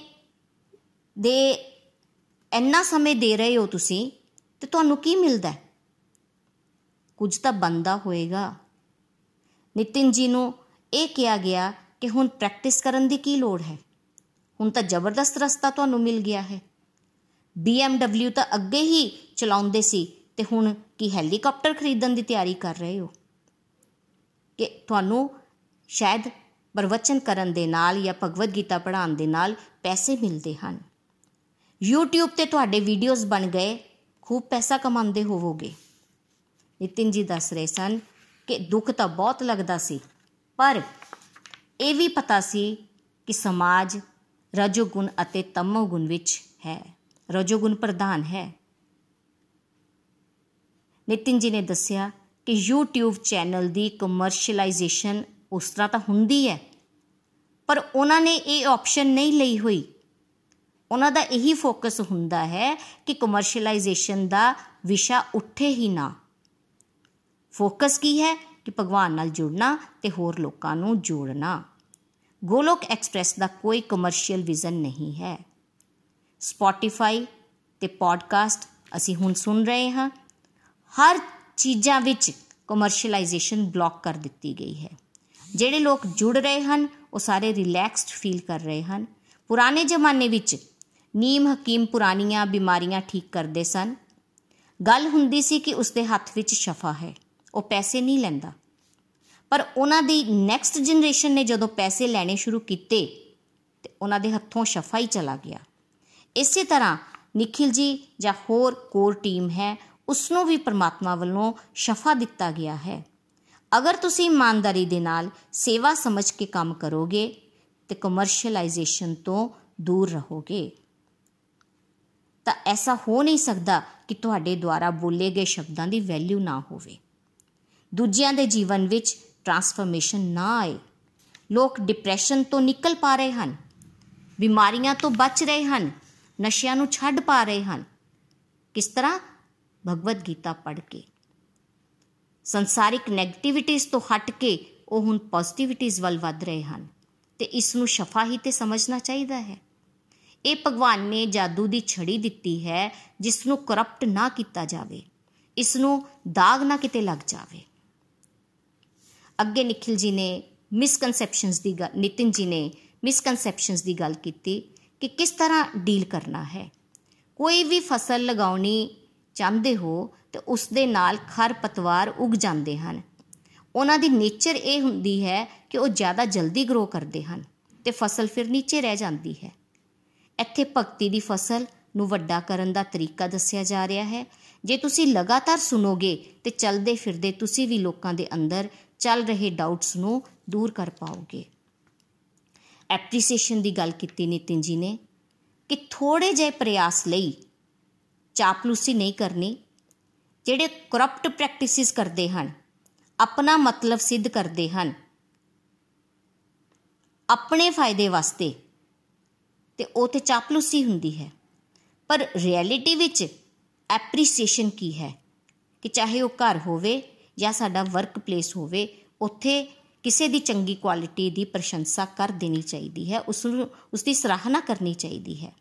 ਦੇ ਇੰਨਾ ਸਮੇਂ ਦੇ ਰਹੇ ਹੋ ਤੁਸੀਂ ਤੇ ਤੁਹਾਨੂੰ ਕੀ ਮਿਲਦਾ ਕੁਝ ਤਾਂ ਬੰਦਾ ਹੋਏਗਾ। ਨਿਤਿਨ ਜੀ ਨੂੰ ਇਹ ਕਿਹਾ ਗਿਆ ਕਿ ਹੁਣ ਪ੍ਰੈਕਟਿਸ ਕਰਨ ਦੀ ਕੀ ਲੋੜ ਹੈ? ਹੁਣ ਤਾਂ ਜ਼ਬਰਦਸਤ ਰਸਤਾ ਤੁਹਾਨੂੰ ਮਿਲ ਗਿਆ ਹੈ। BMW ਤਾਂ ਅੱਗੇ ਹੀ ਚਲਾਉਂਦੇ ਸੀ ਤੇ ਹੁਣ ਕੀ ਹੈਲੀਕਾਪਟਰ ਖਰੀਦਣ ਦੀ ਤਿਆਰੀ ਕਰ ਰਹੇ ਹੋ? ਕਿ ਤੁਹਾਨੂੰ ਸ਼ਾਇਦ ਪ੍ਰਵਚਨ ਕਰਨ ਦੇ ਨਾਲ ਜਾਂ ਭਗਵਦ ਗੀਤਾ ਪੜ੍ਹਾਉਣ ਦੇ ਨਾਲ ਪੈਸੇ ਮਿਲਦੇ ਹਨ। YouTube ਤੇ ਤੁਹਾਡੇ ਵੀਡੀਓਜ਼ ਬਣ ਗਏ, ਖੂਬ ਪੈਸਾ ਕਮਾਉਂਦੇ ਹੋਵੋਗੇ। ਨਿਤਿਨ ਜੀ ਦੱਸ ਰਹੇ ਸਨ ਕਿ ਦੁੱਖ ਤਾਂ ਬਹੁਤ ਲੱਗਦਾ ਸੀ, ਪਰ ਇਹ ਵੀ ਪਤਾ ਸੀ ਕਿ ਸਮਾਜ ਰਜੋਗੁਣ ਅਤੇ ਤਮੋਗੁਣ ਵਿੱਚ ਹੈ, ਰਜੋਗੁਣ ਪ੍ਰਧਾਨ ਹੈ। ਨਿਤਿਨ ਜੀ ਨੇ ਦੱਸਿਆ ਕਿ YouTube ਚੈਨਲ ਦੀ ਕਮਰਸ਼ੀਅਲਾਈਜੇਸ਼ਨ ਉਸ ਤਰ੍ਹਾਂ ਤਾਂ ਹੁੰਦੀ ਹੈ, ਪਰ ਉਹਨਾਂ ਨੇ ਇਹ ਆਪਸ਼ਨ ਨਹੀਂ ਲਈ ਹੋਈ। ਉਹਨਾਂ ਦਾ ਇਹੀ ਫੋਕਸ ਹੁੰਦਾ ਹੈ ਕਿ ਕਮਰਸ਼ੀਅਲਾਈਜੇਸ਼ਨ ਦਾ ਵਿਸ਼ਾ ਉੱਠੇ ਹੀ ਨਾ। ਫੋਕਸ ਕੀ ਹੈ? ਕਿ ਭਗਵਾਨ ਨਾਲ ਜੁੜਨਾ ਤੇ ਹੋਰ ਲੋਕਾਂ ਨੂੰ ਜੋੜਨਾ। ਗੋਲੋਕ ਐਕਸਪ੍ਰੈਸ ਦਾ ਕੋਈ ਕਮਰਸ਼ੀਅਲ ਵਿਜ਼ਨ ਨਹੀਂ ਹੈ। ਸਪੋਟੀਫਾਈ ਤੇ ਪੋਡਕਾਸਟ ਅਸੀਂ ਹੁਣ ਸੁਣ ਰਹੇ ਹਾਂ। ਹਰ ਚੀਜ਼ਾਂ ਵਿੱਚ ਕਮਰਸ਼ੀਅਲਾਈਜੇਸ਼ਨ ਬਲੌਕ ਕਰ ਦਿੱਤੀ ਗਈ ਹੈ। ਜਿਹੜੇ ਲੋਕ ਜੁੜ ਰਹੇ ਹਨ, ਉਹ ਸਾਰੇ ਰਿਲੈਕਸਡ ਫੀਲ ਕਰ ਰਹੇ ਹਨ। ਪੁਰਾਣੇ ਜ਼ਮਾਨੇ ਵਿੱਚ ਨੀਮ ਹਕੀਮ ਪੁਰਾਣੀਆਂ ਬਿਮਾਰੀਆਂ ਠੀਕ ਕਰਦੇ ਸਨ। ਗੱਲ ਹੁੰਦੀ ਸੀ ਕਿ ਉਸ ਦੇ ਹੱਥ ਵਿੱਚ ਸ਼ਫਾ ਹੈ, ਉਹ ਪੈਸੇ ਨਹੀਂ ਲੈਂਦਾ। ਪਰ ਉਹਨਾਂ ਦੀ ਨੈਕਸਟ ਜਨਰੇਸ਼ਨ ਨੇ ਜਦੋਂ ਪੈਸੇ ਲੈਣੇ ਸ਼ੁਰੂ ਕੀਤੇ, ਤੇ ਉਹਨਾਂ ਦੇ ਹੱਥੋਂ ਸ਼ਫਾ ਹੀ ਚਲਾ ਗਿਆ। ਇਸੇ ਤਰ੍ਹਾਂ, ਨikhil ਜੀ ਜਾਂ ਹੋਰ ਕੋਰ ਟੀਮ ਹੈ ਉਸ ਨੂੰ ਵੀ ਪਰਮਾਤਮਾ ਵੱਲੋਂ ਸ਼ਫਾ ਦਿੱਤਾ ਗਿਆ ਹੈ। ਅਗਰ ਤੁਸੀਂ ਇਮਾਨਦਾਰੀ ਦੇ ਨਾਲ ਸੇਵਾ ਸਮਝ ਕੇ ਕੰਮ ਕਰੋਗੇ, ਤੇ ਕਮਰਸ਼ੀਅਲਾਈਜੇਸ਼ਨ ਤੋਂ ਦੂਰ ਰਹੋਗੇ। ਤਾਂ ਐਸਾ ਹੋ ਨਹੀਂ ਸਕਦਾ ਕਿ ਤੁਹਾਡੇ ਦੁਆਰਾ ਬੋਲੇ ਗਏ ਸ਼ਬਦਾਂ ਦੀ ਵੈਲਿਊ ਨਾ ਹੋਵੇ। ਦੂਜਿਆਂ ਦੇ ਜੀਵਨ ਵਿੱਚ ਟਰਾਂਸਫਰਮੇਸ਼ਨ ਨਾ ਆਏ। ਲੋਕ ਡਿਪਰੈਸ਼ਨ ਤੋਂ ਨਿਕਲ ਪਾ ਰਹੇ ਹਨ। ਬਿਮਾਰੀਆਂ ਤੋਂ ਬਚ ਰਹੇ ਹਨ। ਨਸ਼ਿਆਂ ਨੂੰ ਛੱਡ ਪਾ ਰਹੇ ਹਨ। ਕਿਸ ਤਰ੍ਹਾਂ ਭਗਵਦ ਗੀਤਾ ਪੜ੍ਹ ਕੇ। ਸੰਸਾਰਿਕ 네ਗੇਟਿਵਿਟੀਜ਼ ਤੋਂ ਹਟ ਕੇ ਉਹ ਹੁਣ ਪੋਜ਼ਿਟਿਵਿਟੀਜ਼ ਵੱਲ ਵੱਧ ਰਹੇ ਹਨ ਤੇ ਇਸ ਨੂੰ ਸ਼ਫਾ ਹੀ ਤੇ ਸਮਝਣਾ ਚਾਹੀਦਾ ਹੈ। ਇਹ ਭਗਵਾਨ ਨੇ ਜਾਦੂ ਦੀ ਛੜੀ ਦਿੱਤੀ ਹੈ, ਜਿਸ ਨੂੰ ਕਰਪਟ ਨਾ ਕੀਤਾ ਜਾਵੇ। ਇਸ ਨੂੰ ਦਾਗ ਨਾ ਕਿਤੇ ਲੱਗ ਜਾਵੇ। ਅੱਗੇ ਨikhil ਜੀ ਨੇ ਮਿਸਕਨਸੈਪਸ਼ਨਸ ਦੀ ਗੱਲ, ਨਿਤਿਨ ਜੀ ਨੇ ਮਿਸਕਨਸੈਪਸ਼ਨਸ ਦੀ ਗੱਲ ਕੀਤੀ ਕਿ ਕਿਸ ਤਰ੍ਹਾਂ ਡੀਲ ਕਰਨਾ ਹੈ। ਕੋਈ ਵੀ ਫਸਲ ਲਗਾਉਣੀ ਚਾਹੁੰਦੇ ਹੋ ਤੇ ਉਸ ਦੇ ਨਾਲ ਖਰ ਪਤਵਾਰ ਉਗ ਜਾਂਦੇ ਹਨ। ਉਹਨਾਂ ਦੀ ਨੇਚਰ ਇਹ ਹੁੰਦੀ ਹੈ ਕਿ ਉਹ ਜ਼ਿਆਦਾ ਜਲਦੀ ਗਰੋ ਕਰਦੇ ਹਨ ਤੇ ਫਸਲ ਫਿਰ ਨੀਚੇ ਰਹਿ ਜਾਂਦੀ ਹੈ। ਇੱਥੇ ਭਗਤੀ ਦੀ ਫਸਲ ਨੂੰ ਵੱਡਾ ਕਰਨ ਦਾ ਤਰੀਕਾ ਦੱਸਿਆ ਜਾ ਰਿਹਾ ਹੈ। ਜੇ ਤੁਸੀਂ ਲਗਾਤਾਰ ਸੁਣੋਗੇ ਤੇ ਚਲਦੇ ਫਿਰਦੇ ਤੁਸੀਂ ਵੀ ਲੋਕਾਂ ਦੇ ਅੰਦਰ ਚੱਲ ਰਹੇ ਡਾਊਟਸ ਨੂੰ ਦੂਰ ਕਰ ਪਾਓਗੇ। ਐਪਰੀਸੀਏਸ਼ਨ ਦੀ ਗੱਲ ਕੀਤੀ ਨਿਤਿਨ ਜੀ ਨੇ ਕਿ ਥੋੜੇ ਜਿਹੇ ਪ੍ਰਯਾਸ ਲਈ ਚਾਪਲੂਸੀ ਨਹੀਂ ਕਰਨੀ, ਜਿਹੜੇ ਕਰਪਟ ਪ੍ਰੈਕਟਿਸਿਸ ਕਰਦੇ ਹਨ, ਆਪਣਾ ਮਤਲਬ ਸਿੱਧ ਕਰਦੇ ਹਨ, ਆਪਣੇ ਫਾਇਦੇ ਵਾਸਤੇ, ਤੇ ਉਹ ਤੇ ਚਾਪਲੂਸੀ ਹੁੰਦੀ ਹੈ। ਪਰ ਰਿਐਲਿਟੀ ਵਿੱਚ ਐਪਰੀਸੀਏਸ਼ਨ ਕੀ ਹੈ? ਕਿ ਚਾਹੇ ਉਹ ਘਰ ਹੋਵੇ ਜਾਂ ਸਾਡਾ ਵਰਕ ਪਲੇਸ ਹੋਵੇ, ਉੱਥੇ ਕਿਸੇ ਦੀ ਚੰਗੀ ਕੁਆਲਿਟੀ ਦੀ ਪ੍ਰਸ਼ੰਸਾ ਕਰ ਦੇਣੀ ਚਾਹੀਦੀ ਹੈ ਉਸ ਨੂੰ ਉਸ ਦੀ ਸਰਾਹਨਾ ਕਰਨੀ ਚਾਹੀਦੀ ਹੈ।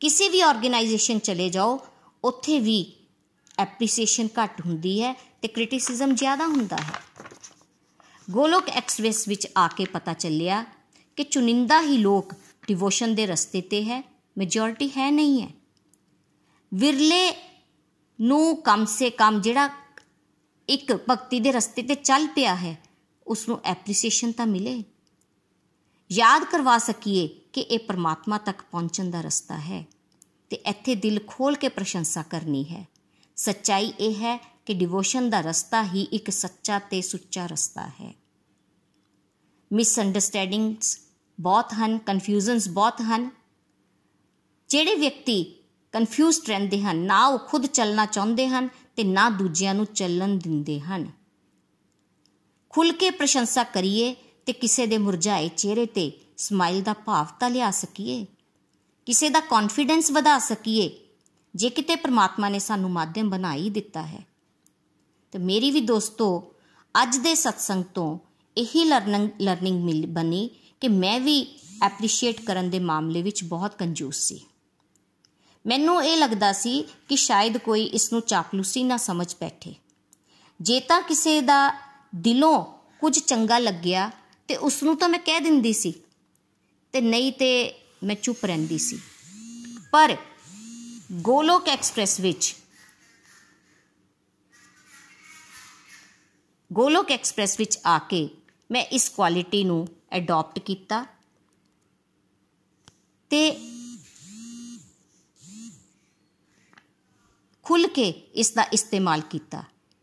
ਕਿਸੇ ਵੀ ਆਰਗੇਨਾਈਜੇਸ਼ਨ ਚਲੇ ਜਾਓ, ਉੱਥੇ ਵੀ ਐਪਰੀਸੀਏਸ਼ਨ ਘੱਟ ਹੁੰਦੀ ਹੈ ਤੇ ਕ੍ਰਿਟਿਸਿਜ਼ਮ ਜ਼ਿਆਦਾ ਹੁੰਦਾ ਹੈ। ਗੋਲੋਕ ਐਕਸਪ੍ਰੈਸ ਵਿੱਚ ਆ ਕੇ ਪਤਾ ਚੱਲਿਆ ਕਿ ਚੁਣਿੰਦਾ ਹੀ ਲੋਕ ਡਿਵੋਸ਼ਨ ਦੇ ਰਸਤੇ ਤੇ ਹੈ ਮੈਜੋਰਿਟੀ ਹੈ ਨਹੀਂ ਹੈ। ਵਿਰਲੇ ਨੂੰ ਕਮ ਸੇ ਕਮ ਜਿਹੜਾ ਇੱਕ ਭਗਤੀ ਦੇ ਰਸਤੇ ਤੇ ਚੱਲ ਪਿਆ ਹੈ ਉਸ ਨੂੰ ਐਪਰੀਸੀਏਸ਼ਨ ਤਾਂ ਮਿਲੇ। ਯਾਦ ਕਰਵਾ ਸਕੀਏ ਕਿ ਇਹ ਪਰਮਾਤਮਾ ਤੱਕ ਪਹੁੰਚਣ ਦਾ ਰਸਤਾ ਹੈ ਤੇ ਇੱਥੇ ਦਿਲ ਖੋਲ ਕੇ ਪ੍ਰਸ਼ੰਸਾ ਕਰਨੀ ਹੈ। ਸੱਚਾਈ ਇਹ ਹੈ ਕਿ ਡਿਵੋਸ਼ਨ ਦਾ ਰਸਤਾ ਹੀ ਇੱਕ ਸੱਚਾ ਤੇ ਸੁੱਚਾ ਰਸਤਾ ਹੈ। ਮਿਸ ਅੰਡਰਸਟੈਂਡਿੰਗਸ ਬਹੁਤ ਹਨ ਕਨਫਿਊਜ਼ਨਸ ਬਹੁਤ ਹਨ। ਜਿਹੜੇ ਵਿਅਕਤੀ ਕਨਫਿਊਜ਼ਡ ਰਹਿੰਦੇ ਹਨ, ਨਾ ਉਹ ਖੁਦ ਚੱਲਣਾ ਚਾਹੁੰਦੇ ਹਨ ਤੇ ਨਾ ਦੂਜਿਆਂ ਨੂੰ ਚੱਲਣ ਦਿੰਦੇ ਹਨ। ਖੁੱਲ ਕੇ ਪ੍ਰਸ਼ੰਸਾ ਕਰੀਏ ਤੇ ਕਿਸੇ ਦੇ ਮੁਰਝਾਏ ਚਿਹਰੇ ਤੇ ਸਮਾਈਲ ਦਾ ਭਾਵ ਤਾਂ ਲਿਆ ਸਕੀਏ। ਕਿਸੇ ਦਾ ਕੌਨਫੀਡੈਂਸ ਵਧਾ ਸਕੀਏ। ਜੇ ਕਿਤੇ ਪ੍ਰਮਾਤਮਾ ਨੇ ਸਾਨੂੰ ਮਾਧਿਅਮ ਬਣਾ ਹੀ ਦਿੱਤਾ ਹੈ। ਤੇ ਮੇਰੀ ਵੀ ਦੋਸਤੋ, ਅੱਜ ਦੇ ਸਤਸੰਗ ਤੋਂ ਇਹੀ ਲਰਨਿੰਗ ਲਰਨਿੰਗ ਮਿਲ ਬਣੀ ਕਿ ਮੈਂ ਵੀ ਐਪਰੀਸ਼ੀਏਟ ਕਰਨ ਦੇ ਮਾਮਲੇ ਵਿੱਚ ਬਹੁਤ ਕੰਜੂਸ ਸੀ। ਮੈਨੂੰ ਇਹ ਲੱਗਦਾ ਸੀ ਕਿ ਸ਼ਾਇਦ ਕੋਈ ਇਸ ਨੂੰ ਚਾਪਲੂਸੀ ਨਾ ਸਮਝ ਬੈਠੇ। ਜੇ ਤਾਂ ਕਿਸੇ ਦਾ ਦਿਲੋਂ ਕੁਝ ਚੰਗਾ ਲੱਗਿਆ ਤੇ ਉਸ ਨੂੰ ਤਾਂ ਮੈਂ ਕਹਿ ਦਿੰਦੀ ਸੀ ਤੇ ਨਹੀਂ ਤੇ ਮੈਂ ਚੁੱਪ ਰਹਿੰਦੀ ਸੀ। ਪਰ ਗੋਲੋਕ ਐਕਸਪ੍ਰੈਸ ਵਿੱਚ ਗੋਲੋਕ ਐਕਸਪ੍ਰੈਸ ਵਿੱਚ ਆ ਕੇ ਮੈਂ ਇਸ ਕੁਆਲਿਟੀ ਨੂੰ ਅਡਾਪਟ ਕੀਤਾ ਤੇ ਖੁੱਲ ਕੇ ਇਸ ਦਾ ਇਸਤੇਮਾਲ ਕੀਤਾ।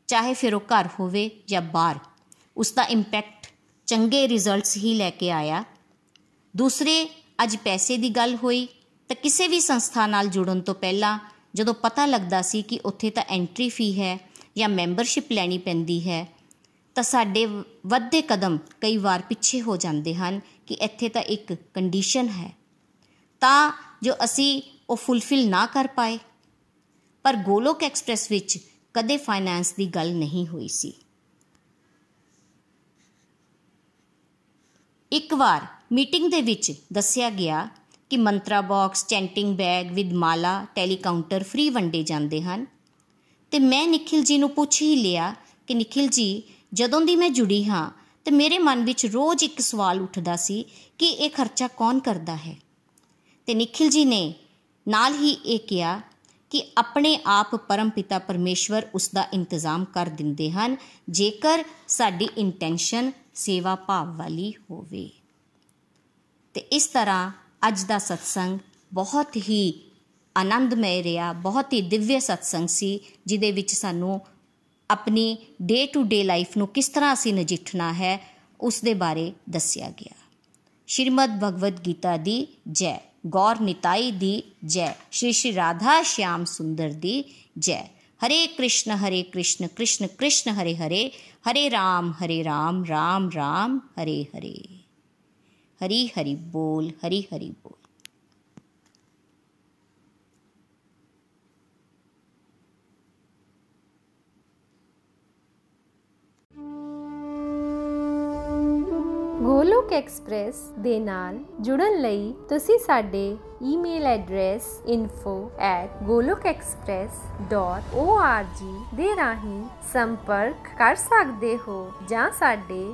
ਚਾਹੇ ਫਿਰ ਉਹ ਘਰ ਹੋਵੇ ਜਾਂ ਬਾਹਰ ਉਸ ਦਾ ਇੰਪੈਕਟ ਚੰਗੇ ਰਿਜ਼ਲਟਸ ਹੀ ਲੈ ਕੇ ਆਇਆ ਦੂਸਰੇ, ਅੱਜ ਪੈਸੇ ਦੀ ਗੱਲ ਹੋਈ, ਤਾਂ ਕਿਸੇ ਵੀ ਸੰਸਥਾ ਨਾਲ ਜੁੜਨ ਤੋਂ ਪਹਿਲਾਂ ਜਦੋਂ ਪਤਾ ਲੱਗਦਾ ਸੀ ਕਿ ਉੱਥੇ ਤਾਂ ਐਂਟਰੀ ਫੀ ਹੈ ਜਾਂ ਮੈਂਬਰਸ਼ਿਪ ਲੈਣੀ ਪੈਂਦੀ ਹੈ, ਤਾਂ ਸਾਡੇ ਵੱਧੇ ਕਦਮ ਕਈ ਵਾਰ ਪਿੱਛੇ ਹੋ ਜਾਂਦੇ ਹਨ ਕਿ ਇੱਥੇ ਤਾਂ ਇੱਕ ਕੰਡੀਸ਼ਨ ਹੈ। ਤਾਂ ਜੋ ਅਸੀਂ ਉਹ ਫੁੱਲਫਿਲ ਨਾ ਕਰ ਪਾਏ। ਪਰ ਗੋਲੋਕ ਐਕਸਪ੍ਰੈਸ ਵਿੱਚ ਕਦੇ ਫਾਈਨੈਂਸ ਦੀ ਗੱਲ ਨਹੀਂ ਹੋਈ ਸੀ। ਇੱਕ ਵਾਰ ਮੀਟਿੰਗ ਦੇ ਵਿੱਚ ਦੱਸਿਆ ਗਿਆ ਕਿ ਮੰਤਰਾ ਬਾਕਸ, ਚੈਂਟਿੰਗ ਬੈਗ ਵਿਦ ਮਾਲਾ ਟੈਲੀਕਾਊਂਟਰ ਫ੍ਰੀ ਵੰਡੇ ਜਾਂਦੇ ਹਨ। ਤੇ ਮੈਂ ਨikhil ji ਨੂੰ ਪੁੱਛ ਹੀ ਲਿਆ ਕਿ ਨikhil ji ਜਦੋਂ ਦੀ ਮੈਂ ਜੁੜੀ ਹਾਂ, ਤੇ ਮੇਰੇ ਮਨ ਵਿੱਚ ਰੋਜ਼ ਇੱਕ ਸਵਾਲ ਉੱਠਦਾ ਸੀ ਕਿ ਇਹ ਖਰਚਾ ਕੌਣ ਕਰਦਾ ਹੈ? ਤੇ ਨikhil ji ਨੇ ਨਾਲ ਹੀ ਇਹ ਕਿਹਾ ਕਿ ਆਪਣੇ ਆਪ ਪਰਮਪਿਤਾ ਪਰਮੇਸ਼ਵਰ ਉਸ ਦਾ ਇੰਤਜ਼ਾਮ ਕਰ ਦਿੰਦੇ ਹਨ ਜੇਕਰ ਸਾਡੀ ਇੰਟੈਂਸ਼ਨ ਸੇਵਾ ਭਾਵ ਵਾਲੀ ਹੋਵੇ। ਤੇ ਇਸ ਤਰ੍ਹਾਂ ਅੱਜ ਦਾ ਸਤਸੰਗ ਬਹੁਤ ਹੀ ਆਨੰਦਮਈ ਰਿਹਾ, ਬਹੁਤ ਹੀ ਦਿਵਯ ਸਤਸੰਗ ਸੀ ਜਿਦੇ ਵਿੱਚ ਸਾਨੂੰ ਆਪਣੀ ਡੇ ਟੂ ਡੇ ਲਾਈਫ ਨੂੰ ਕਿਸ ਤਰ੍ਹਾਂ ਅਸੀਂ ਨਜਿੱਠਣਾ ਹੈ ਉਸ ਦੇ ਬਾਰੇ ਦੱਸਿਆ ਗਿਆ। ਸ਼੍ਰੀਮਦ ਭਗਵਦ ਗੀਤਾ ਦੀ ਜੈ, ਗੌਰ ਨਿਤਾਈ ਦੀ ਜੈ, ਸ਼੍ਰੀ ਸ਼੍ਰੀ ਰਾਧਾ ਸ਼ਿਆਮ ਸੁੰਦਰ ਦੀ ਜੈ। ਹਰੇ ਕ੍ਰਿਸ਼ਨ ਹਰੇ ਕ੍ਰਿਸ਼ਨ ਕ੍ਰਿਸ਼ਨ ਕ੍ਰਿਸ਼ਨ, ਹਰੇ ਹਰੇ ਹਰੇ ਰਾਮ ਹਰੇ ਰਾਮ ਰਾਮ ਰਾਮ, ਹਰੇ ਹਰੇ। ਹਰੀ ਹਰੀ ਬੋਲ, ਹਰੀ ਹਰੀ ਬੋਲ। ਗੋਲੋਕ ਐਕਸਪ੍ਰੈਸ ਦੇ ਨਾਲ ਜੁੜਨ ਲਈ ਤੁਸੀਂ ਸਾਡੇ ਈਮੇਲ ਐਡਰੈਸ info@golokexpress.org ਦੇ ਰਾਹੀਂ ਸੰਪਰਕ ਕਰ ਸਕਦੇ ਹੋ ਜਾਂ ਸਾਡੇ